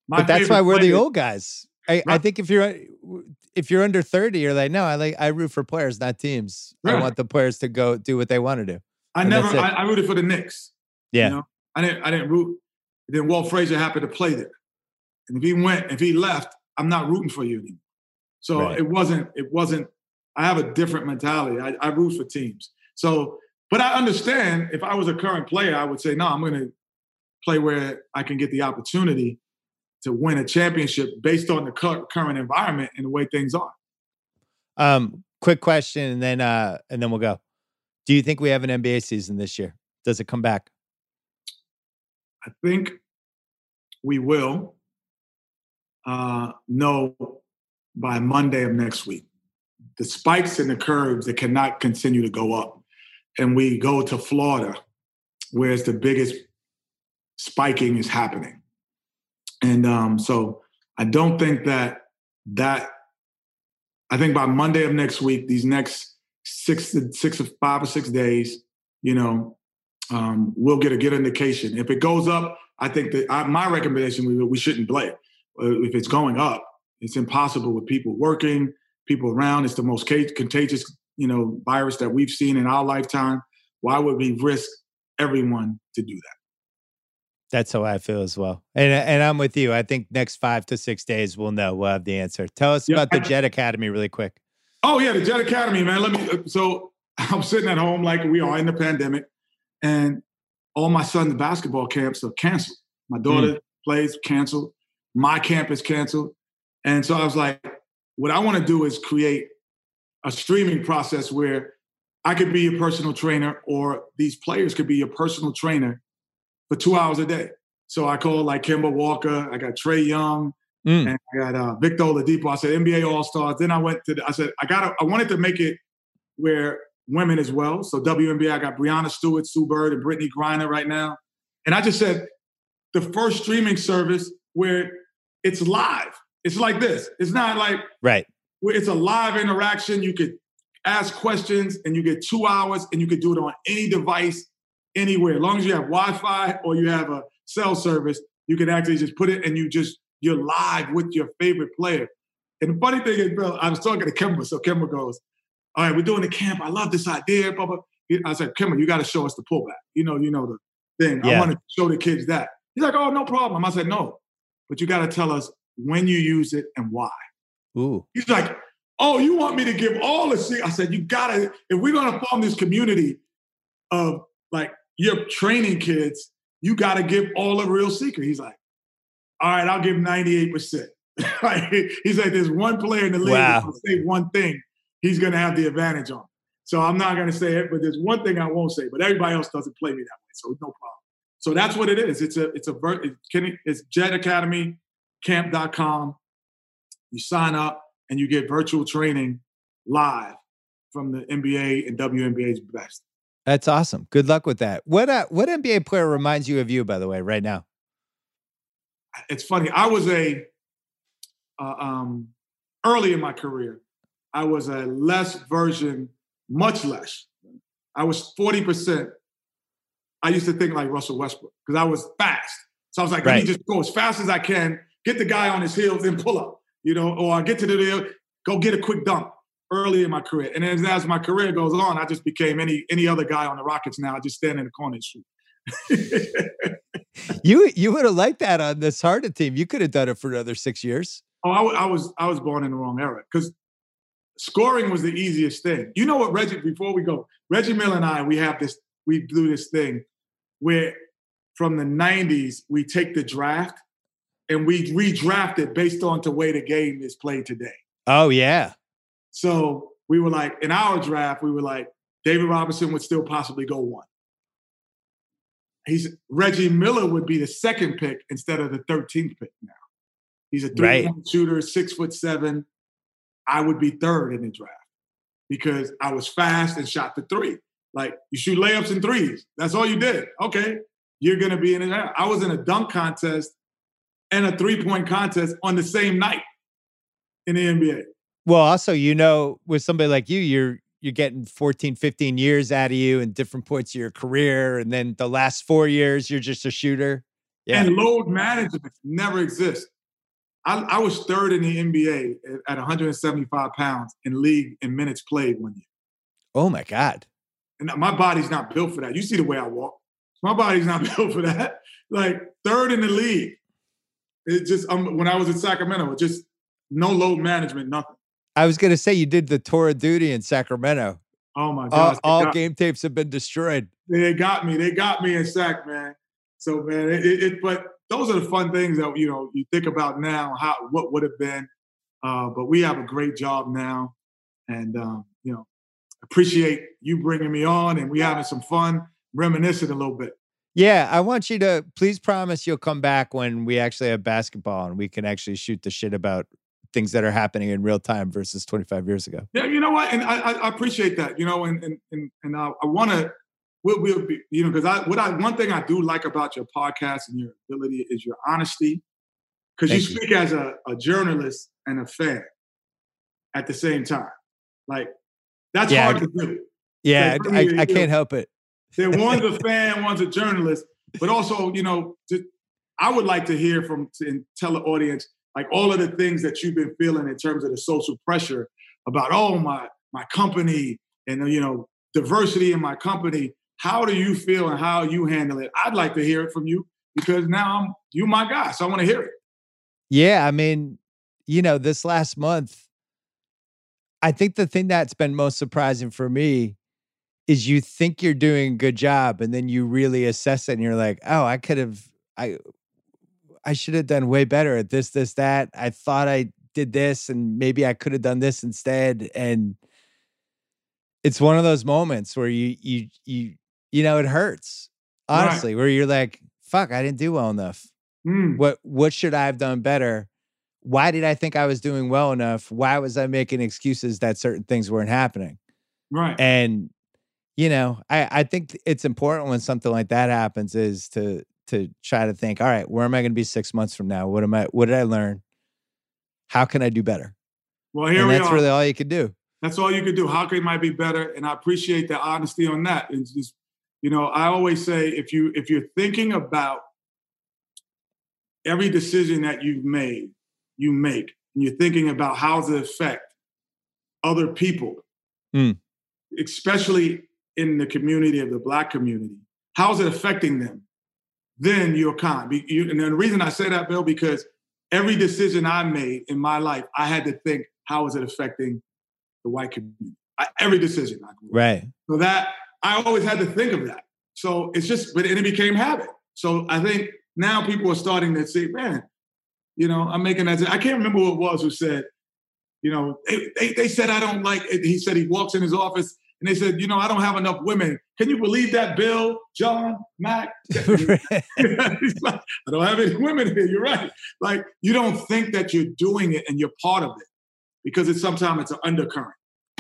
My but that's why we're the old guys. I, I think if you're if you're under 30, you're like, no, I like I root for players, not teams. I want the players to go do what they want to do. I and never. I, I rooted for the Knicks. Yeah. You know? I didn't I didn't root. Then Walt Frazier happened to play there. And if he went, if he left, I'm not rooting for you anymore. So Right. it wasn't, it wasn't, I have a different mentality. I, I root for teams. So, but I understand if I was a current player, I would say, no, I'm gonna play where I can get the opportunity to win a championship based on the cur- current environment and the way things are. Um, quick question, and then uh, and then we'll go. Do you think we have an NBA season this year? Does it come back? I think we will uh, know by Monday of next week. The spikes and the curves that cannot continue to go up, and we go to Florida, where it's the biggest spiking is happening, and um, so I don't think that that. I think by Monday of next week, these next six six or five or six days, you know, um, we'll get a good indication. If it goes up, I think that I, my recommendation we we shouldn't play. If it's going up, it's impossible with people working, people around. It's the most contagious, you know, virus that we've seen in our lifetime. Why would we risk everyone to do that? That's how I feel as well. And and I'm with you. I think next five to six days we'll know. We'll have the answer. Tell us Yeah, about the Jet Academy really quick. Oh yeah, the Jet Academy, man. Let me. uh, So I'm sitting at home like we are in the pandemic, and all my son's basketball camps are canceled. My daughter plays canceled. My camp is canceled, and so I was like, what I want to do is create a streaming process where I could be your personal trainer, or these players could be your personal trainer for two hours a day. So I called like Kemba Walker, I got Trae Young, mm. and I got uh, Victor Oladipo. I said NBA All Stars. Then I went to, the, I said I got, I wanted to make it where women as well. So WNBA, I got Breanna Stewart, Sue Bird, and Brittney Griner right now. And I just said the first streaming service where it's live. It's like this. It's not like right. Where it's a live interaction. You could ask questions and you get two hours and you could do it on any device anywhere. As long as you have Wi-Fi or you have a cell service, you can actually just put it and you just you're live with your favorite player. And the funny thing is, Bill, I was talking to Kemba, so Kemba goes, "All right, we're doing the camp. I love this idea." Blah, blah. I said, "Kemba, you got to show us the pullback. You know, you know the thing. Yeah. I want to show the kids that." He's like, "Oh, no problem." I said, "No, but you got to tell us when you use it and why." Ooh. He's like, "Oh, you want me to give all the secrets?" I said, "You got to. If we're going to form this community of like you're training kids, you got to give all the real secret." He's like, "All right, I'll give him 98%." he's like, "There's one player in the league wow. that say one thing, he's going to have the advantage on." So I'm not going to say it, but there's one thing I won't say. But everybody else doesn't play me that way, so no problem. So that's what it is. It's a it's a it's Jet Academy camp.com. You sign up and you get virtual training live from the NBA and WNBA's best. That's awesome. Good luck with that. What uh, what NBA player reminds you of you, by the way, right now? It's funny. I was a uh, um, early in my career. I was a less version, much less. I was forty percent. I used to think like Russell Westbrook because I was fast. So I was like, right. let me just go as fast as I can, get the guy on his heels and pull up, you know, or I get to the go get a quick dunk early in my career. And as, as my career goes on, I just became any any other guy on the Rockets now. I just stand in the corner and shoot. you you would have liked that on this Harden team. You could have done it for another six years. Oh, I, I was I was born in the wrong era because scoring was the easiest thing. You know what, Reggie? Before we go, Reggie Miller and I, we have this we do this thing where from the '90s we take the draft and we redraft it based on the way the game is played today. Oh yeah. So we were like, in our draft, we were like, David Robinson would still possibly go one. He's Reggie Miller would be the second pick instead of the 13th pick now. He's a three-point right. shooter, six foot seven. I would be third in the draft because I was fast and shot the three. Like you shoot layups and threes. That's all you did. Okay, you're gonna be in it. I was in a dunk contest and a three-point contest on the same night in the NBA. Well, also, you know, with somebody like you, you're you're getting 14, 15 years out of you in different points of your career. And then the last four years, you're just a shooter. Yeah. And load management never exists. I, I, was third in the NBA at 175 pounds in league in minutes played one year. Oh my God. And my body's not built for that. You see the way I walk. My body's not built for that. Like third in the league. It just um, when I was in Sacramento, just no load management, nothing. I was going to say you did the tour of duty in Sacramento. Oh my god! All, all game tapes have been destroyed. They got me. They got me in Sac, man. So man, it, it, it, But those are the fun things that you know you think about now. How what would have been. Uh, but we have a great job now, and um, you know appreciate you bringing me on, and we having some fun, reminiscing a little bit. Yeah, I want you to please promise you'll come back when we actually have basketball and we can actually shoot the shit about things that are happening in real time versus 25 years ago. Yeah, you know what? And I, I appreciate that, you know, and, and, and, and I, I want to, we'll, we'll be, you know, because I, what I, one thing I do like about your podcast and your ability is your honesty. Because you speak you. as a, a journalist and a fan at the same time. Like, that's yeah, hard to do. Yeah, I, I, I can't help it. That one's a fan, one's a journalist, but also, you know, to, I would like to hear from and tell the audience like all of the things that you've been feeling in terms of the social pressure about oh my my company and you know diversity in my company. How do you feel and how you handle it? I'd like to hear it from you because now i'm you my guy so i want to hear it. Yeah i mean you know this last month i think the thing that's been most surprising for me is you think you're doing a good job and then you really assess it and you're like oh i could have i I should have done way better at this, this, that. I thought I did this and maybe I could have done this instead. And it's one of those moments where you you you you know it hurts honestly right. where you're like fuck i didn't do well enough mm. what what should i have done better why did i think i was doing well enough why was i making excuses that certain things weren't happening right and you know i i think it's important when something like that happens is to to try to think all right where am i going to be six months from now what am i what did i learn how can i do better well here and we that's are. really all you can do that's all you can do. How can it might be better? And I appreciate the honesty on that. It's just, you know, I always say if you if you're thinking about every decision that you've made, you make, and you're thinking about how does it affect other people, mm. especially in the community of the black community, how's it affecting them? Then you're kind. And the reason I say that, Bill, because every decision I made in my life, I had to think, how is it affecting the white community. I, every decision I grew Right. So that I always had to think of that. So it's just, but and it became habit. So I think now people are starting to say, man, you know, I'm making that. I can't remember who it was who said, you know, they, they, they said I don't like. It. He said he walks in his office and they said, you know, I don't have enough women. Can you believe that, Bill, John, Mac? Like, I don't have any women here. You're right. Like you don't think that you're doing it and you're part of it because it's sometimes it's an undercurrent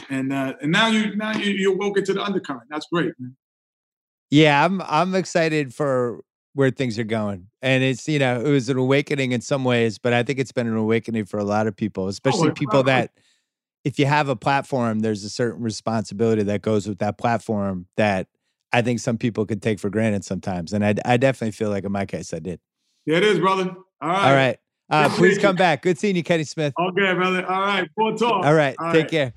and uh, and now you now you you woke into the undercurrent. That's great, man. Yeah, I'm I'm excited for where things are going, and it's you know it was an awakening in some ways, but I think it's been an awakening for a lot of people, oh, especially oh, people that if you have a platform, there's a certain responsibility that goes with that platform that I think some people could take for granted sometimes, and I I definitely feel like in my case I did. Yeah, it is, brother. All right. All right. Uh, please come back. Good seeing you, Kenny Smith. Okay, brother. All right. Full talk. All right. All take right. care.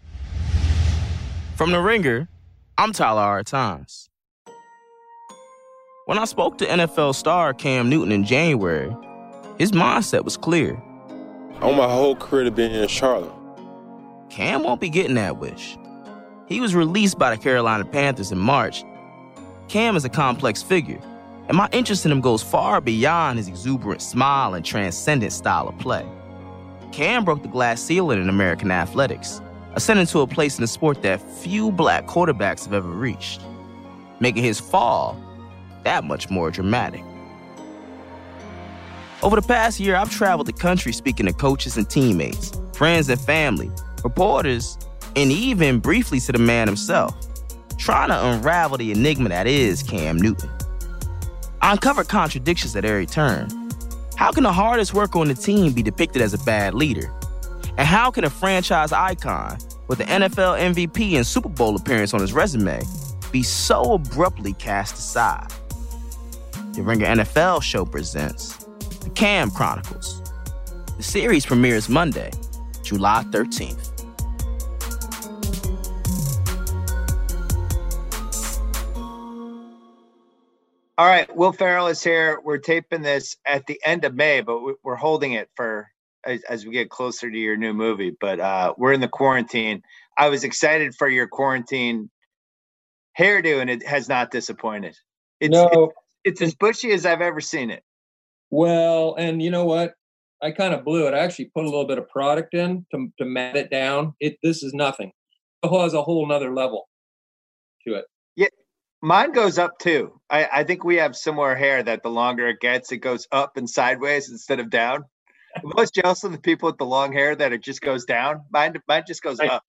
From The Ringer, I'm Tyler R. Tynes. When I spoke to NFL star Cam Newton in January, his mindset was clear. I want my whole career to be in Charlotte. Cam won't be getting that wish. He was released by the Carolina Panthers in March. Cam is a complex figure, and my interest in him goes far beyond his exuberant smile and transcendent style of play. Cam broke the glass ceiling in American athletics ascending to a place in the sport that few black quarterbacks have ever reached, making his fall that much more dramatic. Over the past year, I've traveled the country speaking to coaches and teammates, friends and family, reporters, and even briefly to the man himself, trying to unravel the enigma that is Cam Newton. I uncovered contradictions at every turn. How can the hardest worker on the team be depicted as a bad leader? And how can a franchise icon with an NFL MVP and Super Bowl appearance on his resume be so abruptly cast aside? The Ringer NFL show presents The Cam Chronicles. The series premieres Monday, July 13th. All right, Will Ferrell is here. We're taping this at the end of May, but we're holding it for as, as, we get closer to your new movie. But uh, we're in the quarantine. I was excited for your quarantine hairdo, and it has not disappointed. It's, no, it's, it's as bushy as I've ever seen it. Well, and you know what? I kind of blew it. I actually put a little bit of product in to, to mat it down. It this is nothing. It has a whole nother level to it. Mine goes up too. I, I think we have similar hair that the longer it gets, it goes up and sideways instead of down. I'm most jealous of the people with the long hair that it just goes down. Mine, mine just goes up.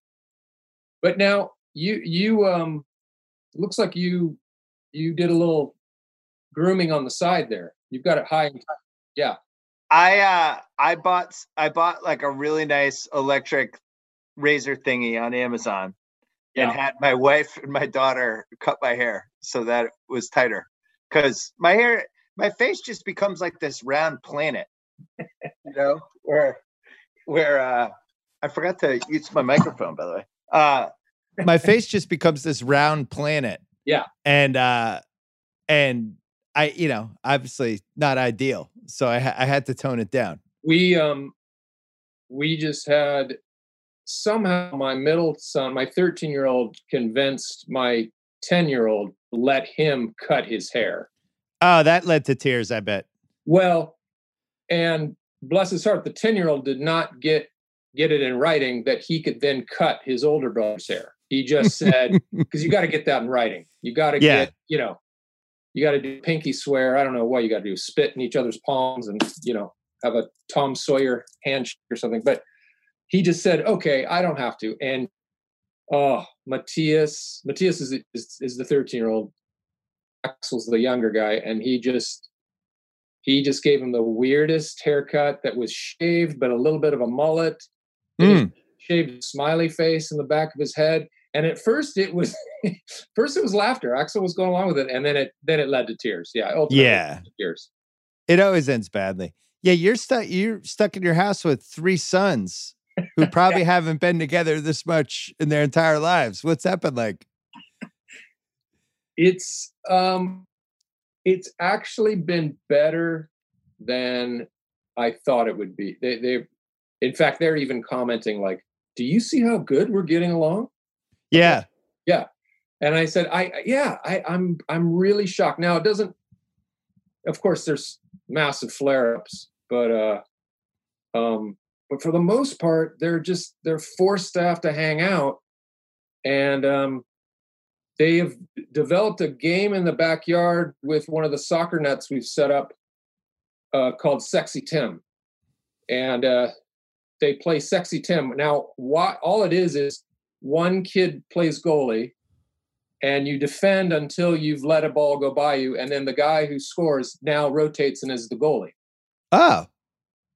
But now you, you, um, looks like you, you did a little grooming on the side there. You've got it high and tight. Yeah. I, uh, I bought, I bought like a really nice electric razor thingy on Amazon yeah. and had my wife and my daughter cut my hair so that it was tighter because my hair, my face just becomes like this round planet you know, where where uh I forgot to use my microphone by the way. Uh my face just becomes this round planet. Yeah. And uh and I you know, obviously not ideal. So I I had to tone it down. We um we just had somehow my middle son, my 13 year old, convinced my 10 year old let him cut his hair. Oh, that led to tears, I bet. Well, and bless his heart, the 10 year old did not get get it in writing that he could then cut his older brother's hair. He just said, because you got to get that in writing. You got to Yeah. get, you know, you got to do pinky swear. I don't know what you got to do, spit in each other's palms and, you know, have a Tom Sawyer handshake or something. But he just said, okay, I don't have to. And oh, Mattias, Mattias is, is, is the 13 year old. Axel's the younger guy. And he just, he just gave him the weirdest haircut that was shaved, but a little bit of a mullet. Mm. Shaved smiley face in the back of his head. And at first it was first it was laughter. Axel was going along with it, and then it then it led to tears. Yeah. ultimately Yeah. Tears. It always ends badly. Yeah, you're stuck. You're stuck in your house with three sons who probably haven't been together this much in their entire lives. What's that been like? It's um it's actually been better than I thought it would be. They they in fact they're even commenting like, do you see how good we're getting along? Yeah, Yeah. And I said, I I- yeah, I, I'm I'm really shocked. Now it doesn't. Of course, there's massive flare-ups, but uh, um, but for the most part, they're just they're forced to have to hang out, and um, they have developed a game in the backyard with one of the soccer nets we've set up uh, called Sexy Tim, and uh, they play Sexy Tim. Now, what all it is is one kid plays goalie and you defend until you've let a ball go by you, and then the guy who scores now rotates and is the goalie. Oh,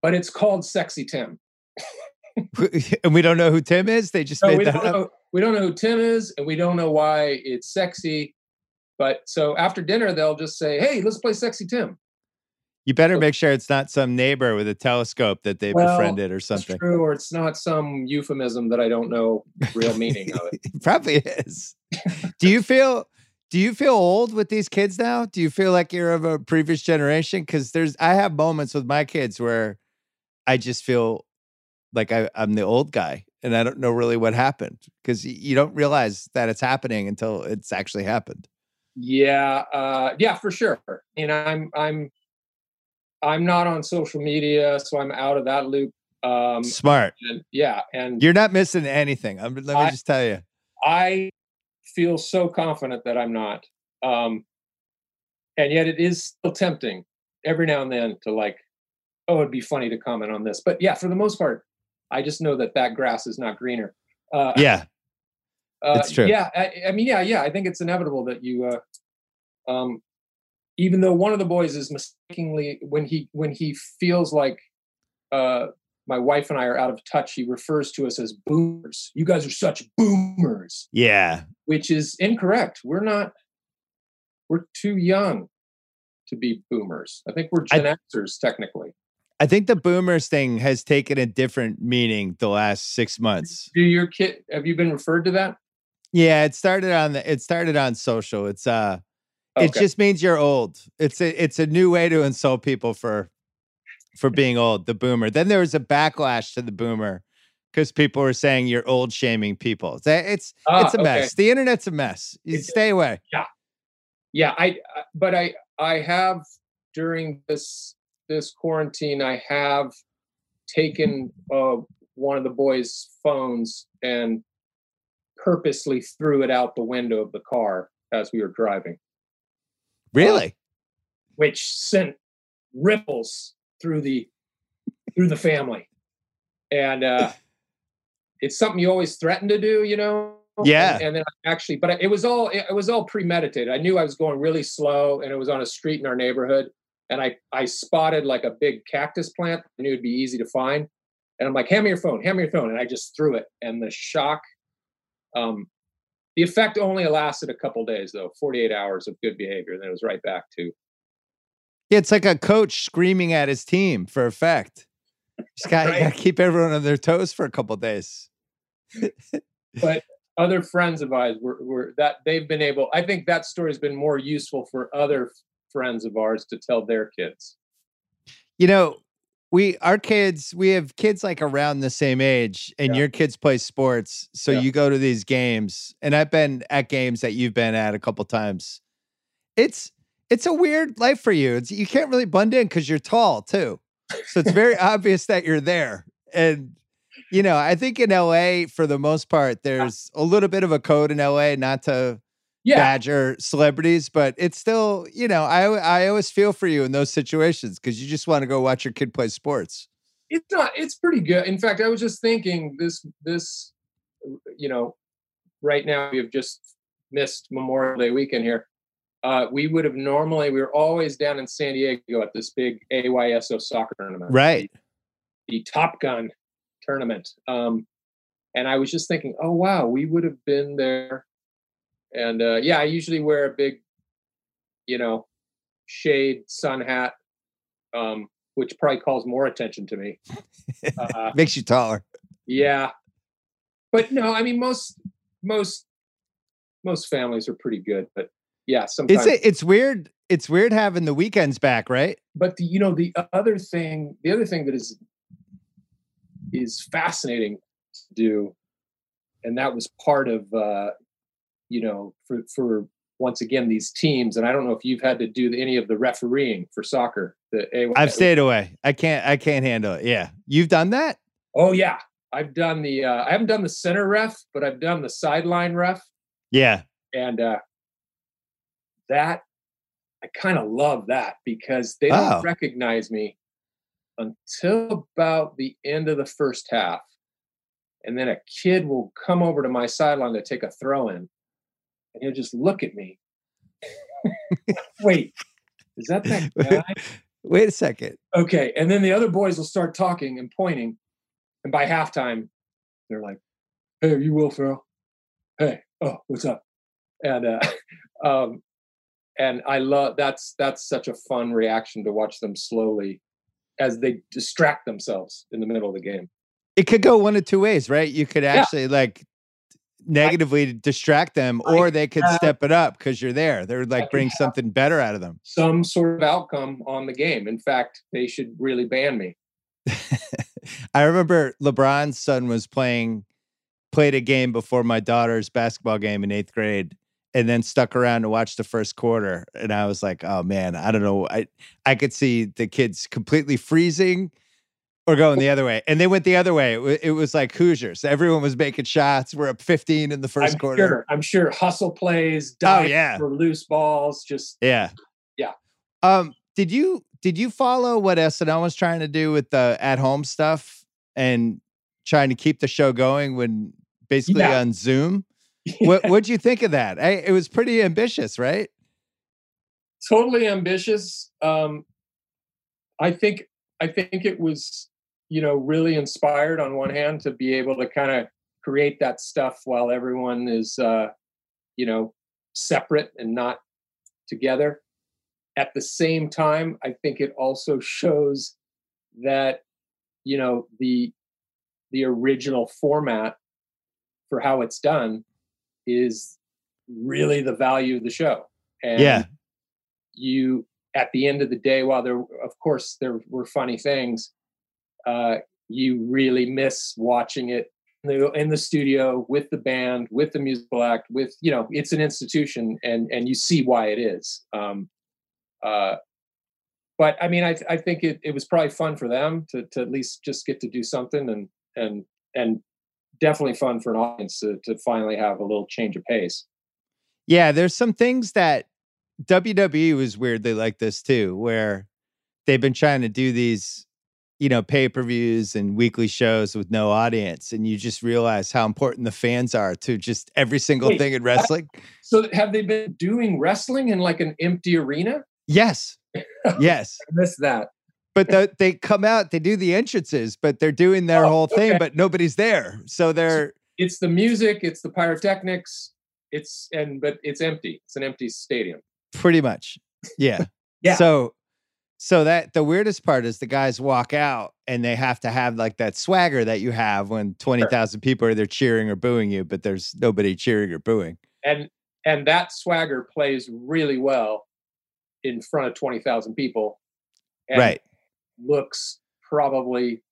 But it's called Sexy Tim. and we don't know who Tim is. They just So made we that don't up. know we don't know who Tim is, and we don't know why it's sexy. But so after dinner, they'll just say, "Hey, let's play Sexy Tim." You better make sure it's not some neighbor with a telescope that they Well, befriended or something. true, or it's not some euphemism that I don't know real meaning of. It probably is. do you feel? Do you feel old with these kids now? Do you feel like you're of a previous generation? Because there's, I have moments with my kids where I just feel like I, I'm the old guy, and I don't know really what happened because you don't realize that it's happening until it's actually happened. Yeah, uh, yeah, for sure. And I'm I'm I'm not on social media, so I'm out of that loop. Um, Smart. and yeah, and You're not missing anything. I'm, let me I- just tell you. I feel so confident that I'm not. Um, and yet it is still tempting every now and then to like, oh, it'd be funny to comment on this. But yeah, for the most part, I just know that that grass is not greener. Uh, Yeah. uh, it's true. Yeah, I, I mean, yeah, yeah. I think it's inevitable that you, uh, um, even though one of the boys is mistakenly when he when he feels like uh, my wife and I are out of touch, he refers to us as boomers. You guys are such boomers Yeah. which is incorrect. We're not. We're too young to be boomers. I think we're I- Gen Xers technically. I think the boomers thing has taken a different meaning the last six months. Do your kid? Have you been referred to that? Yeah, it started on the it started on social. It's uh it just means you're old. It's a it's a new way to insult people for for being old, the boomer. Then there was a backlash to the boomer because people were saying you're old shaming people. It's it's, Ah, it's a okay. mess. The internet's a mess. You It's- stay away. Yeah, Yeah, I- But I. I have during this this quarantine. I have taken uh, one of the boys' phones and purposely threw it out the window of the car as we were driving. Really? which sent ripples through the through the family and uh it's something you always threaten to do you know Yeah. and, and then I actually but it was all it was all premeditated i knew i was going really slow and it was on a street in our neighborhood and i i spotted like a big cactus plant i knew it'd be easy to find and i'm like hand me your phone hand me your phone and i just threw it and the shock um the effect only lasted a couple days though 48 hours of good behavior and then it was right back to Yeah, it's like a coach screaming at his team for effect. Just got Right. to keep everyone on their toes for a couple days. but other friends of ours were, were that they've been able i think that story has been more useful for other friends of ours to tell their kids You know, we our kids, we have kids like around the same age, and Yeah. your kids play sports. So Yeah. you go to these games, and I've been at games that you've been at a couple times. It's it's a weird life for you. It's you can't really blend in because you're tall too. So it's very obvious that you're there. And you know, I think in LA, for the most part, there's a little bit of a code in LA not to Yeah. badger celebrities, but it's still, you know, I I always feel for you in those situations because you just want to go watch your kid play sports. it's not it's pretty good in fact i was just thinking this this you know right now we have just missed memorial day weekend here uh, we would have normally we were always down in san diego at this big ayso soccer tournament Right. the, the top gun tournament um, and i was just thinking oh wow we would have been there and uh, yeah i usually wear a big you know shade sun hat um, which probably calls more attention to me uh, Makes you taller. yeah. But no, I mean most most most families are pretty good, but yeah, sometimes It's it, it's weird. It's weird having the weekends back, right? but the, you know the other thing the other thing that is is fascinating to do and that was part of uh you know for for once again these teams and I don't know if you've had to do any of the refereeing for soccer the I've stayed away. I can't. I can't handle it. Yeah, you've done that. Oh yeah, I've done the uh I haven't done the center ref, but I've done the sideline ref Yeah, and uh, that I kind of love that because they don't Oh. recognize me until about the end of the first half, and then a kid will come over to my sideline to take a throw in, and he'll just look at me. Wait, is that that guy? Wait a second. okay, and then the other boys will start talking and pointing, and by halftime, they're like, "Hey, are you Will Ferrell? Hey, oh, what's up?" And uh, um, and I love that's that's such a fun reaction to watch them slowly as they distract themselves in the middle of the game. It could go one of two ways, right? You could actually like negatively distract them, or they could step it up because you're there. They would like bring something better out of them. Some sort of outcome on the game. In fact, they should really ban me. I remember LeBron's son was playing, played a game before my daughter's basketball game in eighth grade, and then stuck around to watch the first quarter. And I was like, oh man, I don't know. I I could see the kids completely freezing or going the other way. And they went the other way. It, wa- it was like Hoosiers. Everyone was making shots. We're up 15 in the 1st I'm quarter. sure. I'm sure hustle plays, Oh, yeah. for loose balls, just Yeah. Yeah. Um, did you did you follow what SNL was trying to do with the at home stuff and trying to keep the show going when basically Yeah. on Zoom? What what'd you think of that? I, it was pretty ambitious, right? totally ambitious. Um, I think I think it was you know really inspired on one hand to be able to kind of create that stuff while everyone is uh, you know separate and not together. At the same time, I think it also shows that you know the the original format for how it's done is really the value of the show. And yeah. you at the end of the day while there of course there were funny things uh you really miss watching it in the, in the studio with the band with the musical act with you know it's an institution and and you see why it is. Um uh but i mean i i think it, it was probably fun for them to to at least just get to do something and and and definitely fun for an audience to, to finally have a little change of pace. Yeah, there's some things that WWE was weirdly like this too, where they've been trying to do these, you know, pay-per-views and weekly shows with no audience, and you just realize how important the fans are to just every single Wait, thing in wrestling. so have they been doing wrestling in like an empty arena Yes. Yes. I missed that. But the, they come out, they do the entrances, but they're doing their Oh, whole thing, but nobody's there. So they're It's the music, it's the pyrotechnics, it's and but it's empty. It's an empty stadium. pretty much. Yeah. Yeah. So so that the weirdest part is the guys walk out and they have to have like that swagger that you have when 20,000 people are there cheering or booing you, but there's nobody cheering or booing. And and that swagger plays really well in front of 20,000 people. And right. Looks probably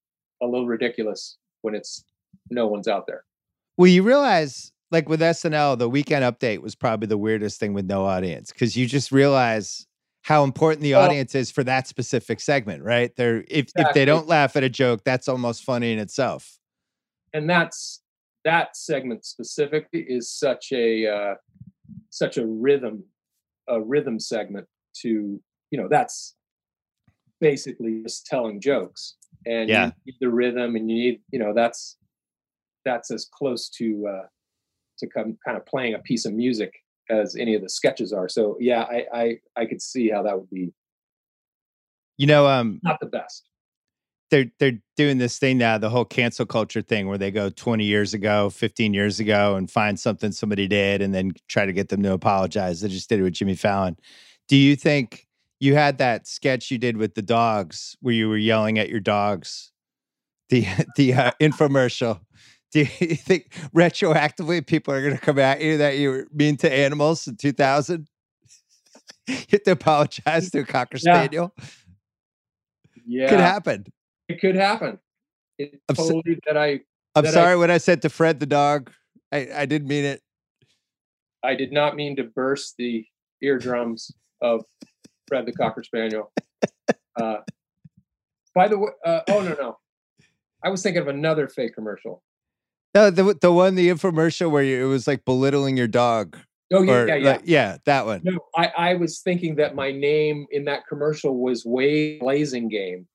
a little ridiculous when it's no one's out there. Well, you realize like with SNL, the weekend update was probably the weirdest thing with no audience because you just realize how important the Well- audience is for that specific segment, right? They're if if they don't laugh at a joke, that's almost funny in itself. and that's that segment specifically is such a uh, such a rhythm a rhythm segment to you know that's basically just telling jokes and Yeah. you need the rhythm and you need you know that's that's as close to uh to come kind of playing a piece of music as any of the sketches are so yeah i i i could see how that would be You know, um, not the best they're they're doing this thing now, the whole cancel culture thing, where they go 20 years ago, 15 years ago, and find something somebody did, and then try to get them to apologize. They just did it with Jimmy Fallon. Do you think you had that sketch you did with the dogs, where you were yelling at your dogs, the the uh, infomercial? Do you think retroactively people are going to come at you that you were mean to animals in 2000? you have to apologize to a cocker Yeah. spaniel. yeah Could happen. it could happen it I'm so- totally that i I'm that I- sorry when I said to Fred the dog. I, I didn't mean it. I did not mean to burst the eardrums of Fred the Cocker Spaniel. Uh, by the way, uh, oh no no, I was thinking of another fake commercial. No, the the one the infomercial where you, it was like belittling your dog. Oh yeah, or yeah, yeah. like- yeah, that one. No, I, I was thinking that my name in that commercial was Wade Blasingame.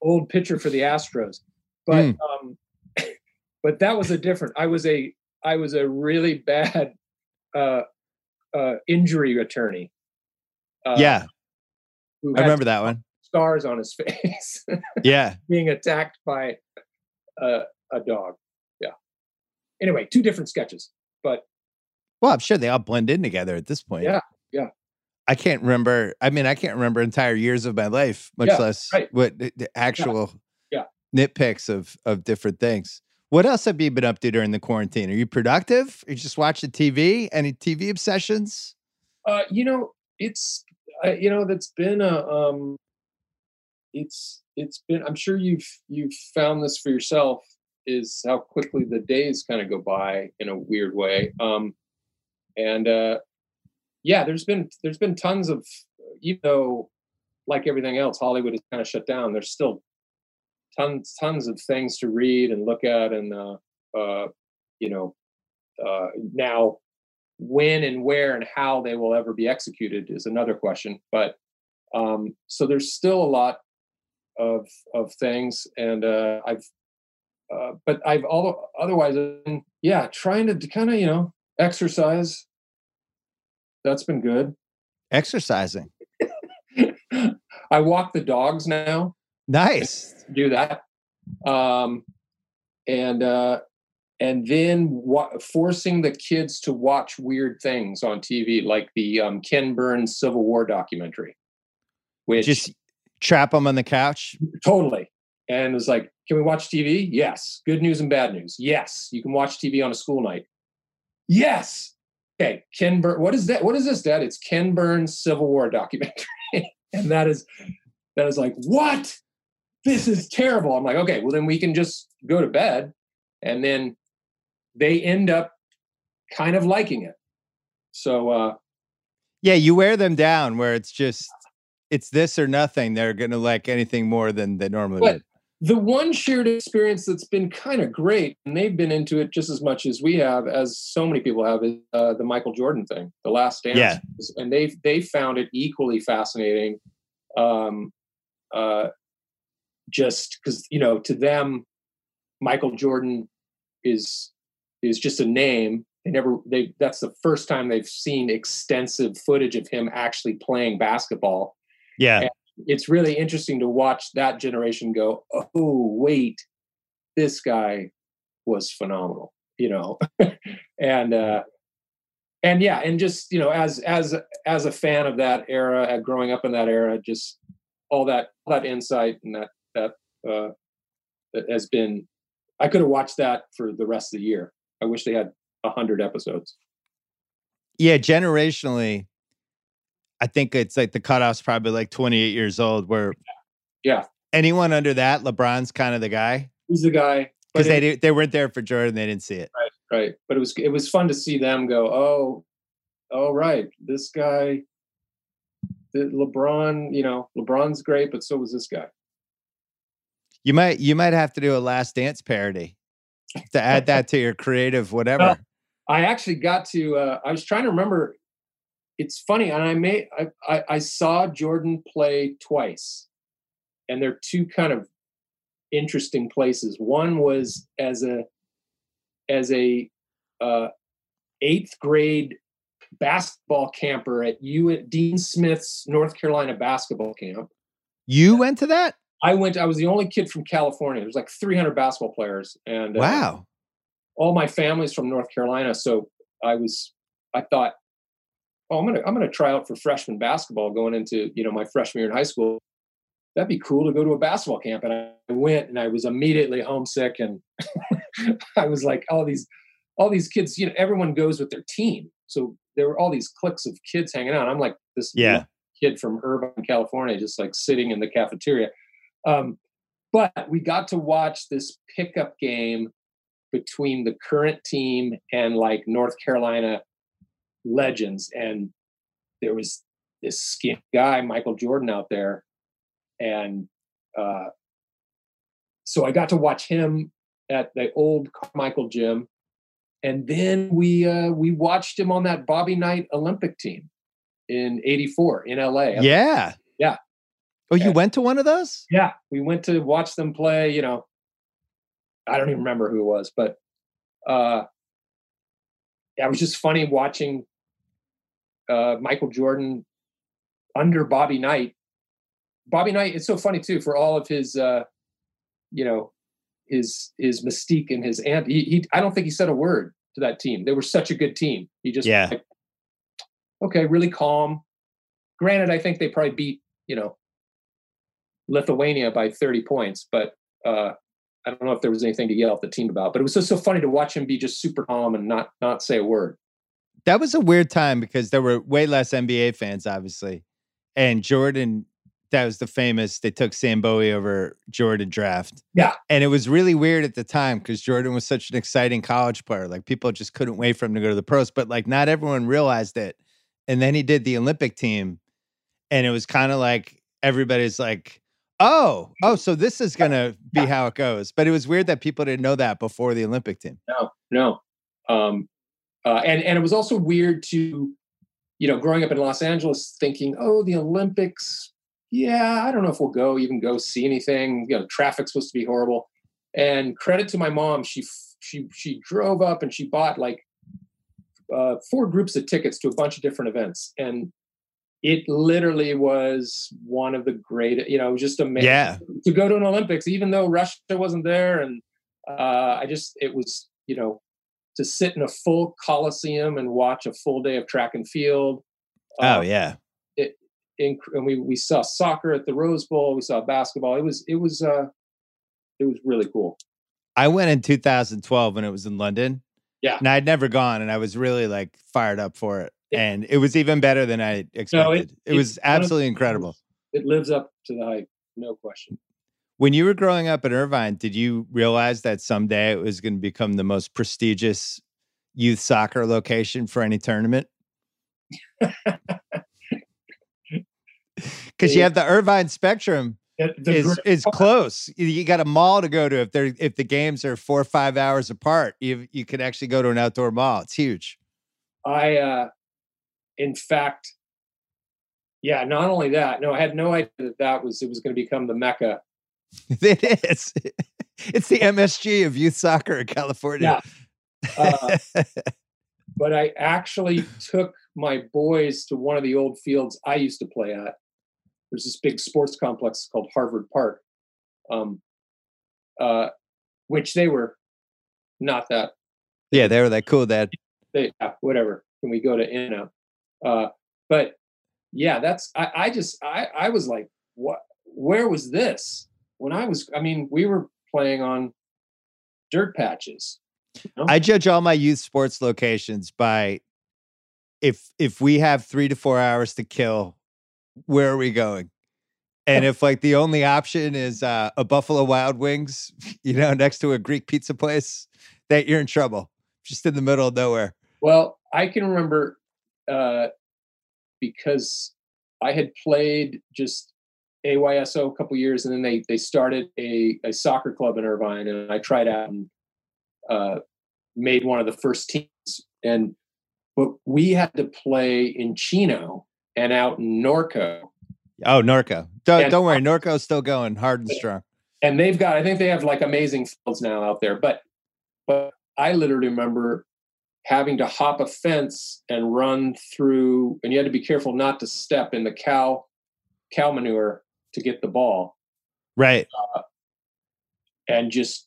Old pitcher for the Astros. But Mm. um but that was a different I was a I was a really bad uh uh injury attorney. Uh, yeah, who I remember that one. scars on his face Yeah, being attacked by a, a dog. Yeah. Anyway, two different sketches. But well, I'm sure they all blend in together at this point. Yeah, yeah. I can't remember. I mean, I can't remember entire years of my life, much Yeah, less right. what the, actual Yeah. nitpicks of of different things. What else have you been up to during the quarantine? Are you productive? Are you just watching TV? Any TV obsessions? Uh, you know, it's uh, you know that's been a um, it's it's been. I'm sure you've you've found this for yourself is how quickly the days kind of go by in a weird way. Um, and uh, yeah, there's been there's been tons of even though like everything else, Hollywood is kind of shut down. There's still tons tons of things to read and look at, and uh, uh, you know, uh, now when and where and how they will ever be executed is another question. But um, so there's still a lot of of things, and uh, I've uh, but I've all otherwise been, yeah trying to kind of you know exercise. That's been good. Exercising. I walk the dogs now. Nice. do that um and uh and then wa- forcing the kids to watch weird things on tv like the um ken burns civil war documentary which Just trap them on the couch. totally. And it was like can we watch tv yes. Good news and bad news. Yes. You can watch tv on a school night. Yes. Okay. Ken burns what is that what is this dad? It's ken burns civil war documentary. And that is that is like what? This is terrible. I'm like okay. Well then we can just go to bed. And then they end up kind of liking it. So uh Yeah, you wear them down where it's just it's this or nothing. They're gonna like anything more than they normally But- would. the one shared experience that's been kind of great and they've been into it just as much as we have as so many people have is uh, the michael jordan thing the last dance Yeah. and they they found it equally fascinating um uh just because you know to them michael jordan is is just a name they never they that's the first time they've seen extensive footage of him actually playing basketball Yeah. it's really interesting to watch that generation go, oh, wait, this guy was phenomenal, you know, and uh, and yeah, and just you know, as as as a fan of that era, uh, growing up in that era, just all that all that insight and that that uh, that has been, I could have watched that for the rest of the year. I wish they had a hundred episodes. Yeah, generationally, I think it's like the cutoff's probably like 28 years old, where Yeah. anyone under that, LeBron's kind of the guy. Who's the guy? Because they did, they weren't there for Jordan, they didn't see it. right but it was it was fun to see them go oh oh right this guy the lebron you know lebron's great but so was this guy You might you might have to do a Last Dance parody to add that to your creative whatever. Well, I actually got to. Uh, I was trying to remember. It's funny, and I may I, I, I saw Jordan play twice, and they're two kind of interesting places. One was as a as a uh, eighth grade basketball camper at U Dean Smith's North Carolina basketball camp. You went to that? I went. I was the only kid from California. There's like 300 basketball players, and uh, wow, all my family's from North Carolina. So I was. I thought, oh, I'm gonna I'm gonna try out for freshman basketball going into you know my freshman year in high school. That'd be cool to go to a basketball camp, and I went, and I was immediately homesick, and I was like, all these all these kids, you know, everyone goes with their team. So there were all these cliques of kids hanging out. I'm like this yeah. kid from Irvine, California, just like sitting in the cafeteria. Um, but we got to watch this pickup game between the current team and like North Carolina legends. And there was this skin guy, Michael Jordan, out there. And uh, so I got to watch him at the old Michael gym. And then we uh, we watched him on that Bobby Knight Olympic team in '84 in LA. Yeah, yeah. Oh, you went to one of those? Yeah, we went to watch them play. You know, I don't even remember who it was, but uh, yeah, it was just funny watching uh, Michael Jordan under Bobby Knight. Bobby Knight, it's so funny too for all of his, uh, you know, his his mystique and his ant. He, he, I don't think he said a word to that team. They were such a good team. He just yeah. Like, okay, really calm. Granted, I think they probably beat you know Lithuania by 30 points, but uh, I don't know if there was anything to yell at the team about. But it was just so funny to watch him be just super calm and not not say a word. That was a weird time because there were way less NBA fans, obviously, and Jordan. That was the famous. They took Sam Bowie over Jordan draft. Yeah, and it was really weird at the time because Jordan was such an exciting college player. Like people just couldn't wait for him to go to the pros, but like not everyone realized it. And then he did the Olympic team, and it was kind of like everybody's like, Oh, oh, so this is going to be how it goes. But it was weird that people didn't know that before the Olympic team. No, no. Um, uh, and and it was also weird to, you know, growing up in Los Angeles, thinking, oh, the Olympics. Yeah, I don't know if we'll go, even go see anything. You know, traffic's supposed to be horrible. And credit to my mom, she she she drove up and she bought like uh, four groups of tickets to a bunch of different events. And it literally was one of the great, you know, just amazing yeah. to go to an Olympics, even though Russia wasn't there. And uh, I just, it was, you know, to sit in a full Coliseum and watch a full day of track and field. Oh, um, yeah. It, and we, we saw soccer at the Rose Bowl. We saw basketball. It was, it was, uh, it was really cool. I went in 2012 when it was in London. Yeah. And I'd never gone and I was really like fired up for it and it was even better than I expected. No, it, it, was absolutely incredible. It lives up to the hype, no question. When you were growing up in Irvine, did you realize that someday it was going to become the most prestigious youth soccer location for any tournament? Because you have the Irvine Spectrum is is close. You got a mall to go to if they're if the games are four or five hours apart. You you can actually go to an outdoor mall. It's huge. I uh, in fact, yeah, not only that, no, I had no idea that that was it was going to become the mecca. It is. It's the MSG of youth soccer in California. Yeah. Uh, but I actually took my boys to one of the old fields I used to play at. There's this big sports complex called Harvard Park, um, uh, which they were not that. Yeah, they were that cool. That they yeah, whatever. Can we go to in out? Uh, but yeah, that's I, I just I I was like, what? Where was this when I was? I mean, we were playing on dirt patches. You know? I judge all my youth sports locations by if if we have three to four hours to kill, where are we going? And if like the only option is uh, a Buffalo Wild Wings, you know, next to a Greek pizza place, that you're in trouble. Just in the middle of nowhere. Well, I can remember uh, because I had played just AYSO a couple years, and then they they started a, a soccer club in Irvine, and I tried out and uh, made one of the first teams. And but we had to play in Chino and out in Norco. Oh, Norco. Don't, And- don't worry. Norco's still going hard and strong. and they've got i think they have like amazing fields now out there but but i literally remember having to hop a fence and run through and you had to be careful not to step in the cow cow manure to get the ball Right. and just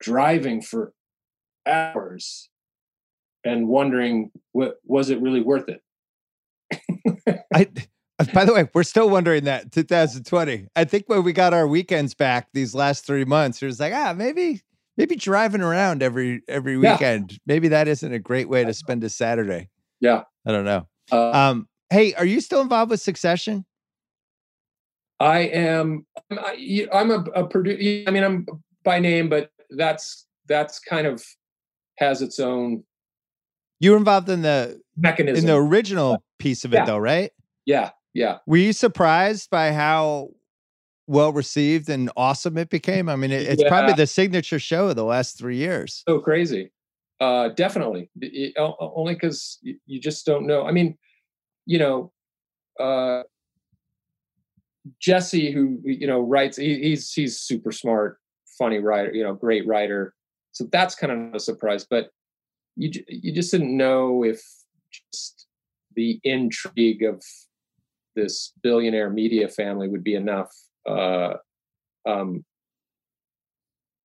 driving for hours and wondering what was it really worth it I, by the way, we're still wondering that 2020. I think when we got our weekends back these last three months, it was like, ah, maybe, maybe driving around every every Yeah. weekend. Maybe that isn't a great way to spend a Saturday. Yeah. I don't know. uh, Um, hey, are you still involved with Succession? I am. I'm, I- I'm a, a producer. I mean, I'm by name, but that's that's kind of has its own You were involved in the mechanism. in the original piece of it, Yeah. though, right? yeah, yeah. Were you surprised by how well received and awesome it became? I mean, it, it's probably the signature show of the last three years. So crazy. Uh, definitely. It- it- only because you, you just don't know. I mean, you know, uh, Jesse, who you know writes, he, he's he's super smart, funny writer. You know, great writer. So that's kind of a surprise. But you you just didn't know if just the intrigue of this billionaire media family would be enough. Uh, um,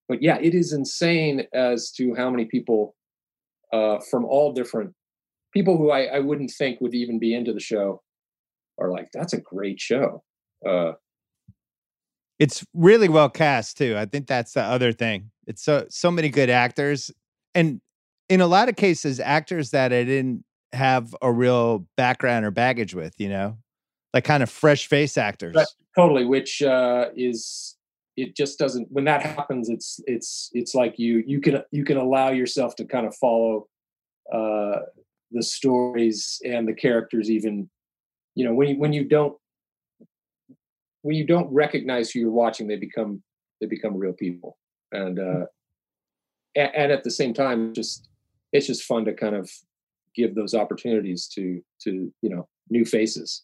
but yeah, it is insane as to how many people uh, from all different people who I, I wouldn't think would even be into the show are like, that's a great show. Uh, It's really well cast too. I think that's the other thing. It's so so many good actors, and in a lot of cases, actors that I didn't have a real background or baggage with. You know, like kind of fresh face actors. Right. totally, which uh, is it just doesn't when that happens it's it's it's like you you can you can allow yourself to kind of follow uh the stories and the characters even you know when you when you don't when you don't recognize who you're watching they become they become real people and uh and, and at the same time just it's just fun to kind of give those opportunities to to you know new faces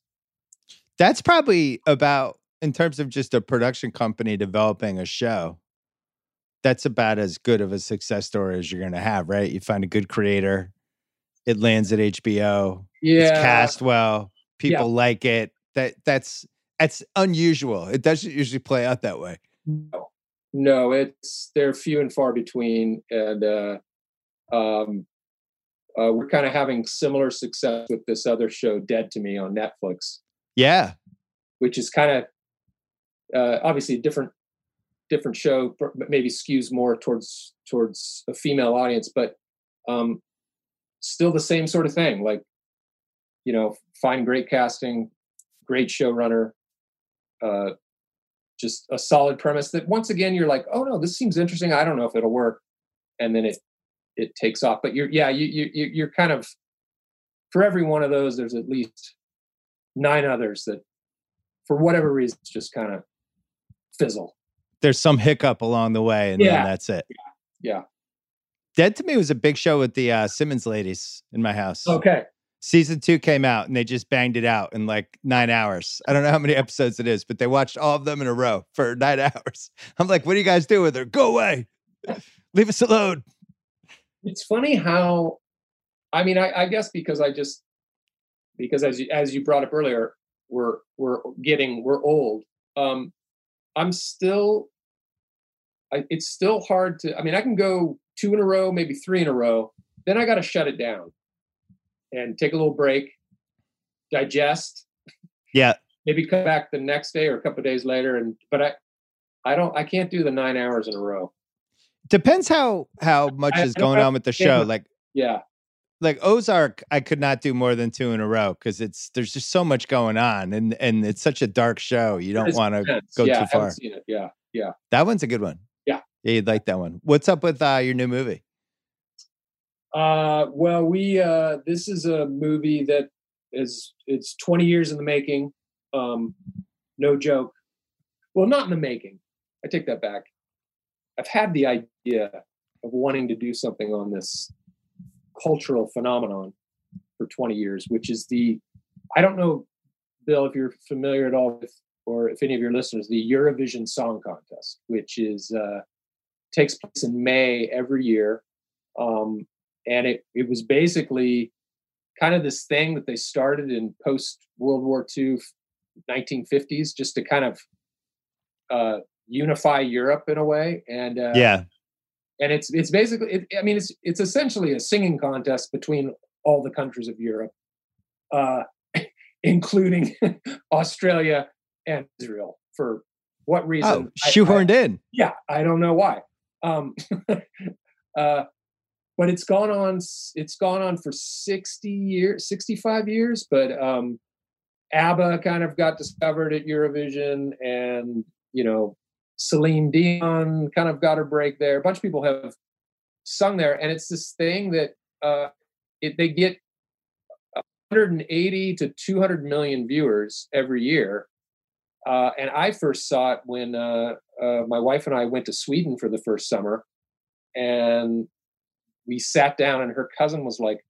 That's probably about in terms of just a production company developing a show. That's about as good of a success story as you're going to have, right? You find a good creator, it lands at HBO, yeah it's cast well, Yeah. people like it. That that's that's unusual. It doesn't usually play out that way. No, no, it's they're few and far between, and uh, um, uh, we're kind of having similar success with this other show, Dead to Me, on Netflix, Yeah, which is kind of uh, obviously a different different show, but maybe skews more towards towards a female audience, but um, still the same sort of thing. Like, you know, find great casting, great showrunner, uh, just a solid premise that once again you're like, oh no, this seems interesting. I don't know if it'll work, and then it it takes off. But you're yeah, you you you- you're kind of for every one of those, there's at least nine others that, for whatever reason, just kind of fizzle. there's some hiccup along the way, and Yeah. then that's it. Yeah. Dead to Me was a big show with the uh, Simmons ladies in my house. Okay. Season two came out and they just banged it out in like nine hours. I don't know how many episodes it is, but they watched all of them in a row for nine hours. I'm like, what do you guys do with her? Go away. Leave us alone. It's funny how, I mean, I, I guess because I just because as you as you brought up earlier, we're we're getting we're old. Um, I'm still. I, it's still hard to. I mean, I can go two in a row, maybe three in a row. Then I got to shut it down and take a little break, digest, Yeah. maybe come back the next day or a couple of days later. And but I, I don't. I can't do the nine hours in a row. Depends how how much I- is I going on with the show. Like Yeah. like Ozark, I could not do more than two in a row because it's there's just so much going on and and it's such a dark show. You don't want to go yeah, too far. seen it. Yeah. Yeah. That one's a good one. Yeah. Yeah, you'd like that one. What's up with uh, your new movie? Uh, well, we uh, this is a movie that is it's 20 years in the making. Um, no joke. Well, not in the making. I take that back. I've had the idea of wanting to do something on this cultural phenomenon for 20 years, which is the, I don't know, Bill, if you're familiar at all with, or if any of your listeners, the Eurovision Song Contest, which is, uh, takes place in May every year. Um, and it, it was basically kind of this thing that they started in post World War II, 1950s, just to kind of uh, unify Europe in a way. And uh, yeah, and it's it's basically, it, I mean, it's it's essentially a singing contest between all the countries of Europe, uh, including Australia and Israel. For what reason? Oh, shoehorned I, I, in. Yeah, I don't know why. Um, uh, but it's gone on. It's gone on for sixty years, sixty-five years. But um, ABBA kind of got discovered at Eurovision, and you know, Celine Dion kind of got her break there. A bunch of people have sung there, and it's this thing that uh, it, they get 180 to 200 million viewers every year. Uh, and I first saw it when uh, uh, my wife and I went to Sweden for the first summer, and we sat down, and her cousin was like,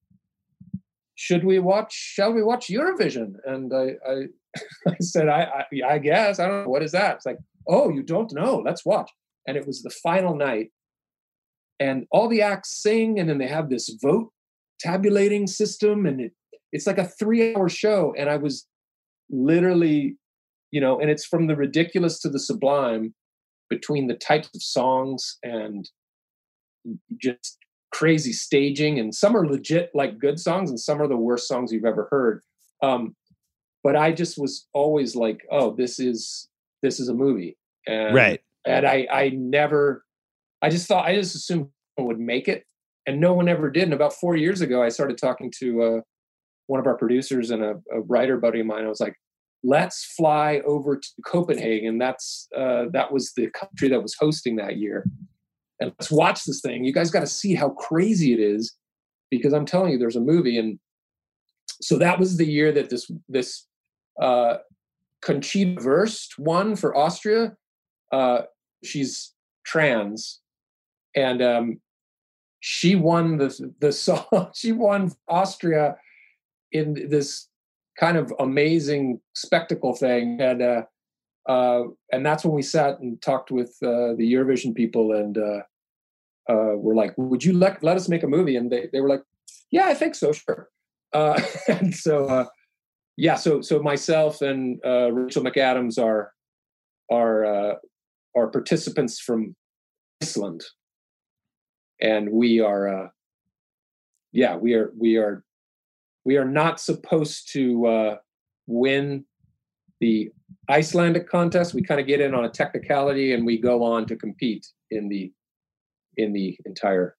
"Should we watch? Shall we watch Eurovision?" And I, I, I said, I, I, I guess I don't know what is that." It's like, "Oh, you don't know? Let's watch." And it was the final night, and all the acts sing, and then they have this vote tabulating system, and it, it's like a three-hour show, and I was literally you know and it's from the ridiculous to the sublime between the types of songs and just crazy staging and some are legit like good songs and some are the worst songs you've ever heard. Um but i just was always like oh this is this is a movie. And right. and i i never i just thought i just assumed would make it. And no one ever did. And about four years ago i started talking to uh one of our producers and a, a writer buddy of mine. I was like let's fly over to Copenhagen. That's uh, that was the country that was hosting that year, and let's watch this thing. You guys got to see how crazy it is, because I'm telling you, there's a movie, and so that was the year that this this uh, Conchita Wurst won for Austria. Uh, she's trans, and um, she won the the song. She won Austria in this kind of amazing spectacle thing. And uh, uh, and that's when we sat and talked with uh, the Eurovision people, and uh, uh, we're like, "Would you let let us make a movie?" And they they were like, "Yeah, I think so, sure." Uh, and so uh, yeah, so so myself and uh, Rachel McAdams are are are participants from Iceland, and we are yeah we are we are we are not supposed to uh, win the Icelandic contest. We kind of get in on a technicality, and we go on to compete in the in the entire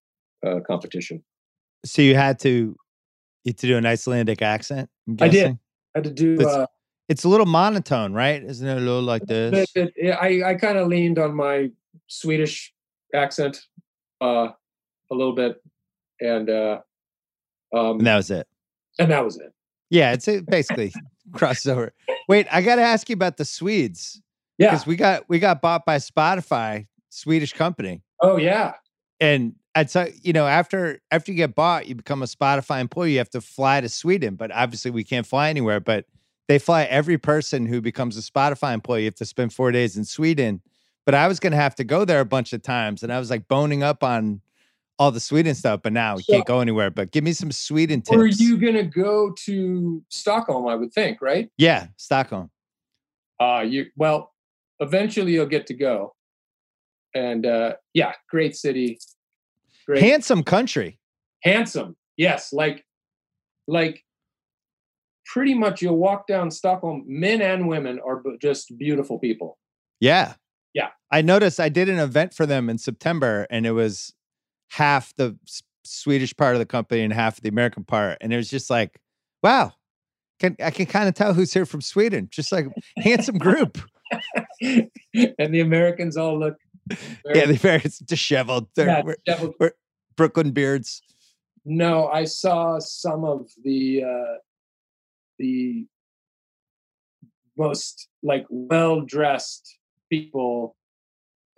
uh, competition. So you had to you had to do an Icelandic accent. I did. I had to do. It's, uh, it's a little monotone, right? Isn't it a little like this? it- it- I I kind of leaned on my Swedish accent uh, a little bit, and uh, um, And that was it. and that was it. Yeah, it's basically crossover. Wait, I got to ask you about the Swedes Yeah. because we got we got bought by Spotify, Swedish company, Oh yeah. and I'd say you know after after you get bought, you become a Spotify employee. You have to fly to Sweden, but obviously we can't fly anywhere. But they fly every person who becomes a Spotify employee. You have to spend four days in Sweden. But I was going to have to go there a bunch of times, and I was like boning up on all the Sweden stuff. But now we So- can't go anywhere. But give me some Sweden tips. Were you gonna go to Stockholm? I would think, right? Yeah, Stockholm. Uh you well, eventually you'll get to go. And uh yeah, great city. Great Handsome country. handsome. Yes, like like pretty much you'll walk down Stockholm, men and women are just beautiful people. Yeah. Yeah. I noticed I did an event for them in September and it was half the Swedish part of the company and half the American part. And it was just like, wow, can, I can kind of tell who's here from Sweden. Just like handsome group. and the Americans all look very, yeah, they're very disheveled. Yeah, we're- devil- Brooklyn beards. No, I saw some of the uh, the most like well dressed people,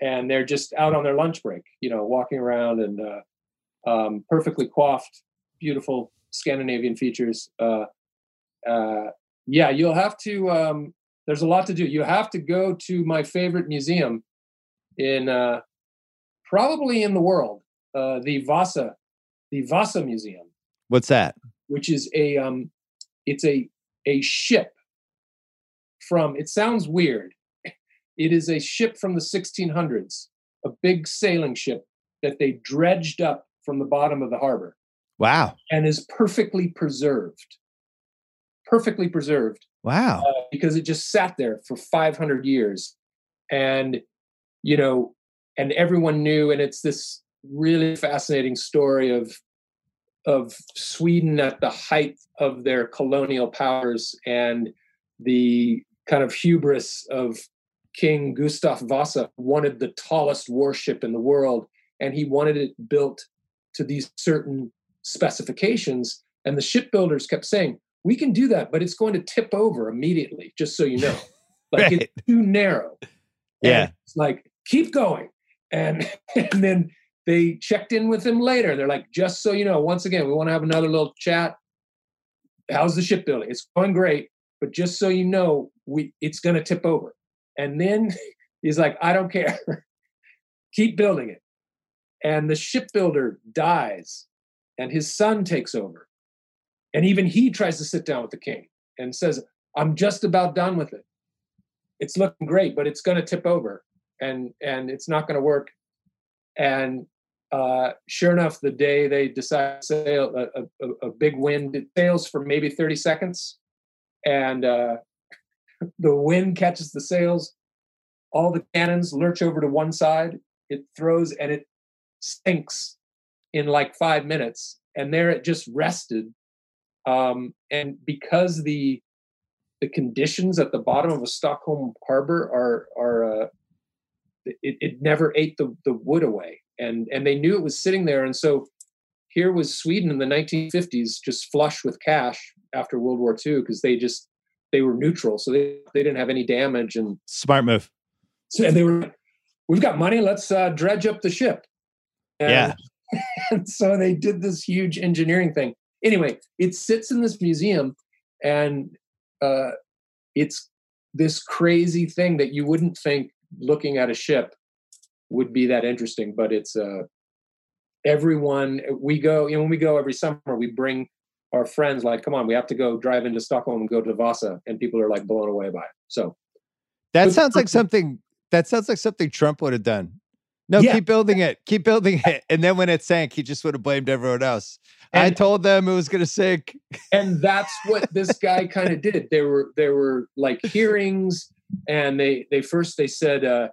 and they're just out on their lunch break, you know, walking around and uh, um, perfectly coiffed, beautiful Scandinavian features. Uh, uh, yeah, you'll have to. Um, there's a lot to do. You have to go to my favorite museum in uh, probably in the world, uh, the Vasa, the Vasa Museum. What's that? Which is a um, it's a a ship from. It sounds weird. It is a ship from the 1600s, a big sailing ship that they dredged up from the bottom of the harbor. Wow. And is perfectly preserved. Perfectly preserved. Wow. Uh, because it just sat there for 500 years. And, you know, and everyone knew. And it's this really fascinating story of of Sweden at the height of their colonial powers and the kind of hubris of King Gustav Vasa wanted the tallest warship in the world and he wanted it built to these certain specifications. And the shipbuilders kept saying we can do that but it's going to tip over immediately just so you know. Like Right. it's too narrow. Yeah. And it's like keep going. And and then they checked in with him later. They're like just so you know once again we want to have another little chat. How's the shipbuilding? It's going great but just so you know we it's going to tip over and then he's like i don't care. Keep building it. And the shipbuilder dies and his son takes over. And even he tries to sit down with the king and says i'm just about done with it. It's looking great but it's going to tip over and and it's not going to work. And uh, sure enough the day they decide to sail a, a, a big wind it sails for maybe 30 seconds. And uh, the wind catches the sails all the cannons lurch over to one side it throws and it sinks in like five minutes and there it just rested. Um, and because the the conditions at the bottom of a stockholm harbor are are uh, it, it never ate the, the wood away and and they knew it was sitting there and so here was sweden in the 1950s just flush with cash after world war ii because they just they were neutral so they, they didn't have any damage and Smart move. so and they were we've got money let's uh, dredge up the ship and, Yeah. and so they did this huge engineering thing anyway it sits in this museum and uh, it's this crazy thing that you wouldn't think looking at a ship would be that interesting but it's uh everyone we go you know when we go every summer we bring our friends like come on we have to go drive into stockholm and go to vasa and people are like blown away by it so That sounds like something that sounds like something Trump would have done. No, Yeah. keep building it. Keep building it. And then when it sank, he just would have blamed everyone else. I told them it was gonna sink. and that's what this guy kind of did there were there were like hearings and they they first they said uh,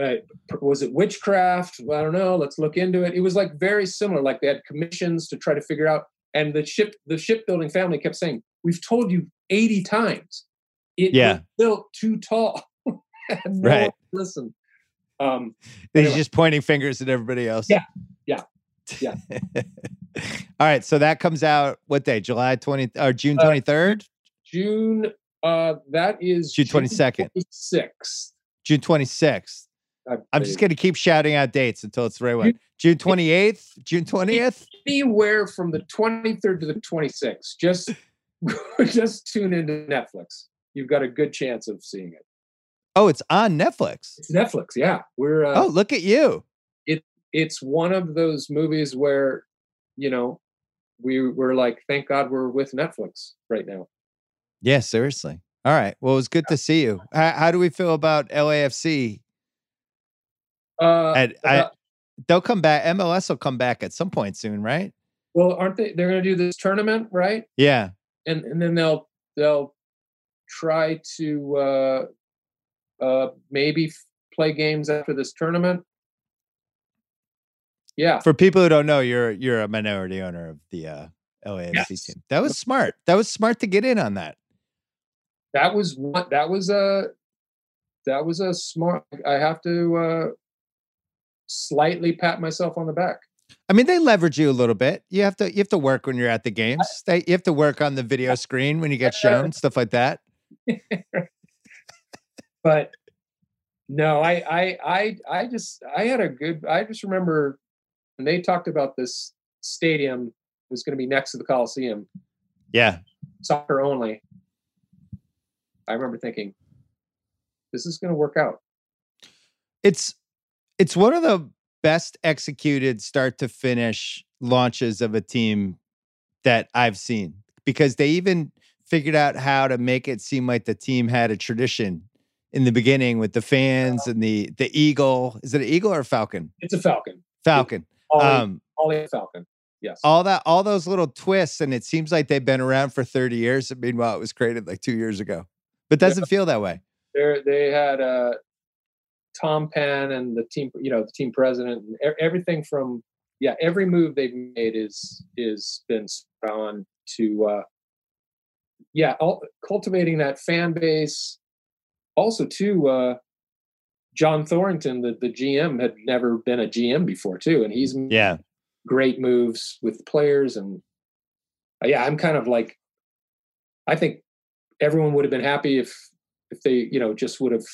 uh was it witchcraft well, i don't know let's look into it it was like very similar like they had commissions to try to figure out and the ship the shipbuilding family kept saying we've told you 80 times it Yeah. was built too tall and no Right. one listened um He's Anyway. just pointing fingers at everybody else. Yeah. Yeah. Yeah. All right. So that comes out what day? July 20 or June Uh, 23rd? june uh that is June 22nd. 26th June 26th. I'm just going to keep shouting out dates until it's the right one. June 28th, June 20th. anywhere from the 23rd to the 26th. Just just tune into Netflix. You've got a good chance of seeing it. Oh, it's on Netflix. It's Netflix, yeah. We're uh, Oh, look at you. It it's one of those movies where you know we we're like, thank God we're with Netflix right now. Yeah, seriously. All right. Well, it was good to see you. How, how do we feel about LAFC? Uh, And I, uh, they'll come back. MLS will come back at some point soon, right? well, aren't they? They're going to do this tournament, right? Yeah. And and then they'll they'll try to uh, uh, maybe f- play games after this tournament. Yeah, For people who don't know, you're you're a minority owner of the uh, LAFC Yes. team. That was smart. That was smart to get in on that. that was one that was a that was a smart i have to uh slightly pat myself on the back I mean, they leverage you a little bit. You have to you have to work when you're at the games. They, you have to work on the video screen when you get shown stuff like that. but no, I, I, I, I just, I had a good. I just remember when they talked about this stadium was going to be next to the Coliseum, Yeah. soccer only. I remember thinking, this is going to work out. It's it's one of the best executed start to finish launches of a team that I've seen because they even figured out how to make it seem like the team had a tradition in the beginning with the fans and the the eagle. Is it an eagle or a falcon? It's a Falcon. Falcon. Ollie, Um Ollie Falcon. Yes. all that all those little twists and it seems like they've been around for 30 years. Meanwhile, it was created like 2 years ago. But doesn't feel that way. They're, they had uh, Tom Penn and the team, you know, the team president, and everything from yeah, every move they've made is is been on to uh, yeah, all, cultivating that fan base. Also, too, uh, John Thorrington, the the GM, had never been a GM before too, and he's Yeah. great moves with players and uh, yeah, I'm kind of like I think everyone would have been happy if if they you know just would have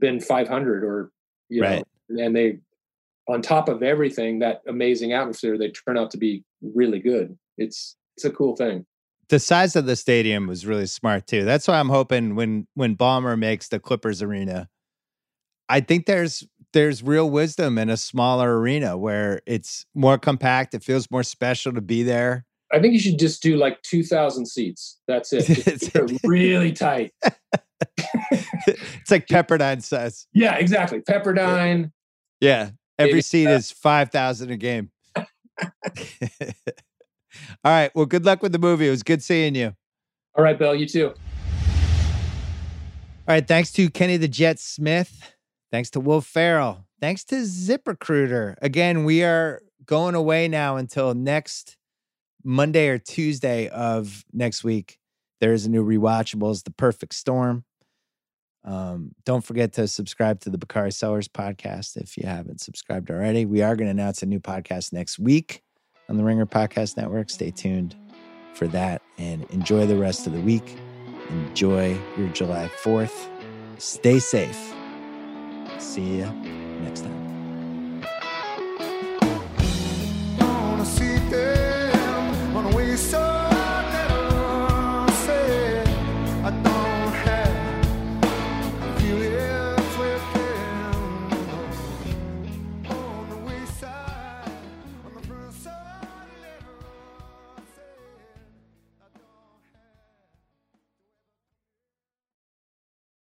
been 500 or you Right. know and they on top of everything that amazing atmosphere they turn out to be really good it's it's a cool thing the size of the stadium was really smart too. That's why I'm hoping when when Ballmer makes the Clippers arena, I think there's there's real wisdom in a smaller arena where it's more compact. It feels more special to be there. I think you should just do like 2000 seats that's it Just keep it really tight it's like Pepperdine size. yeah exactly pepperdine Yeah, every seat is five thousand a game. All right. Well, good luck with the movie. It was good seeing you. all right bill you too All right. Thanks to Kenny the Jet Smith. Thanks to Will Ferrell. Thanks to ZipRecruiter. Again, we are going away now until next Monday or Tuesday of next week. There is a new rewatchables, The Perfect Storm. Um, don't forget to subscribe to the Bakari Sellers podcast if you haven't subscribed already. We are going to announce a new podcast next week on the Ringer Podcast Network. Stay tuned for that and enjoy the rest of the week. Enjoy your July 4th. Stay safe. See you next time.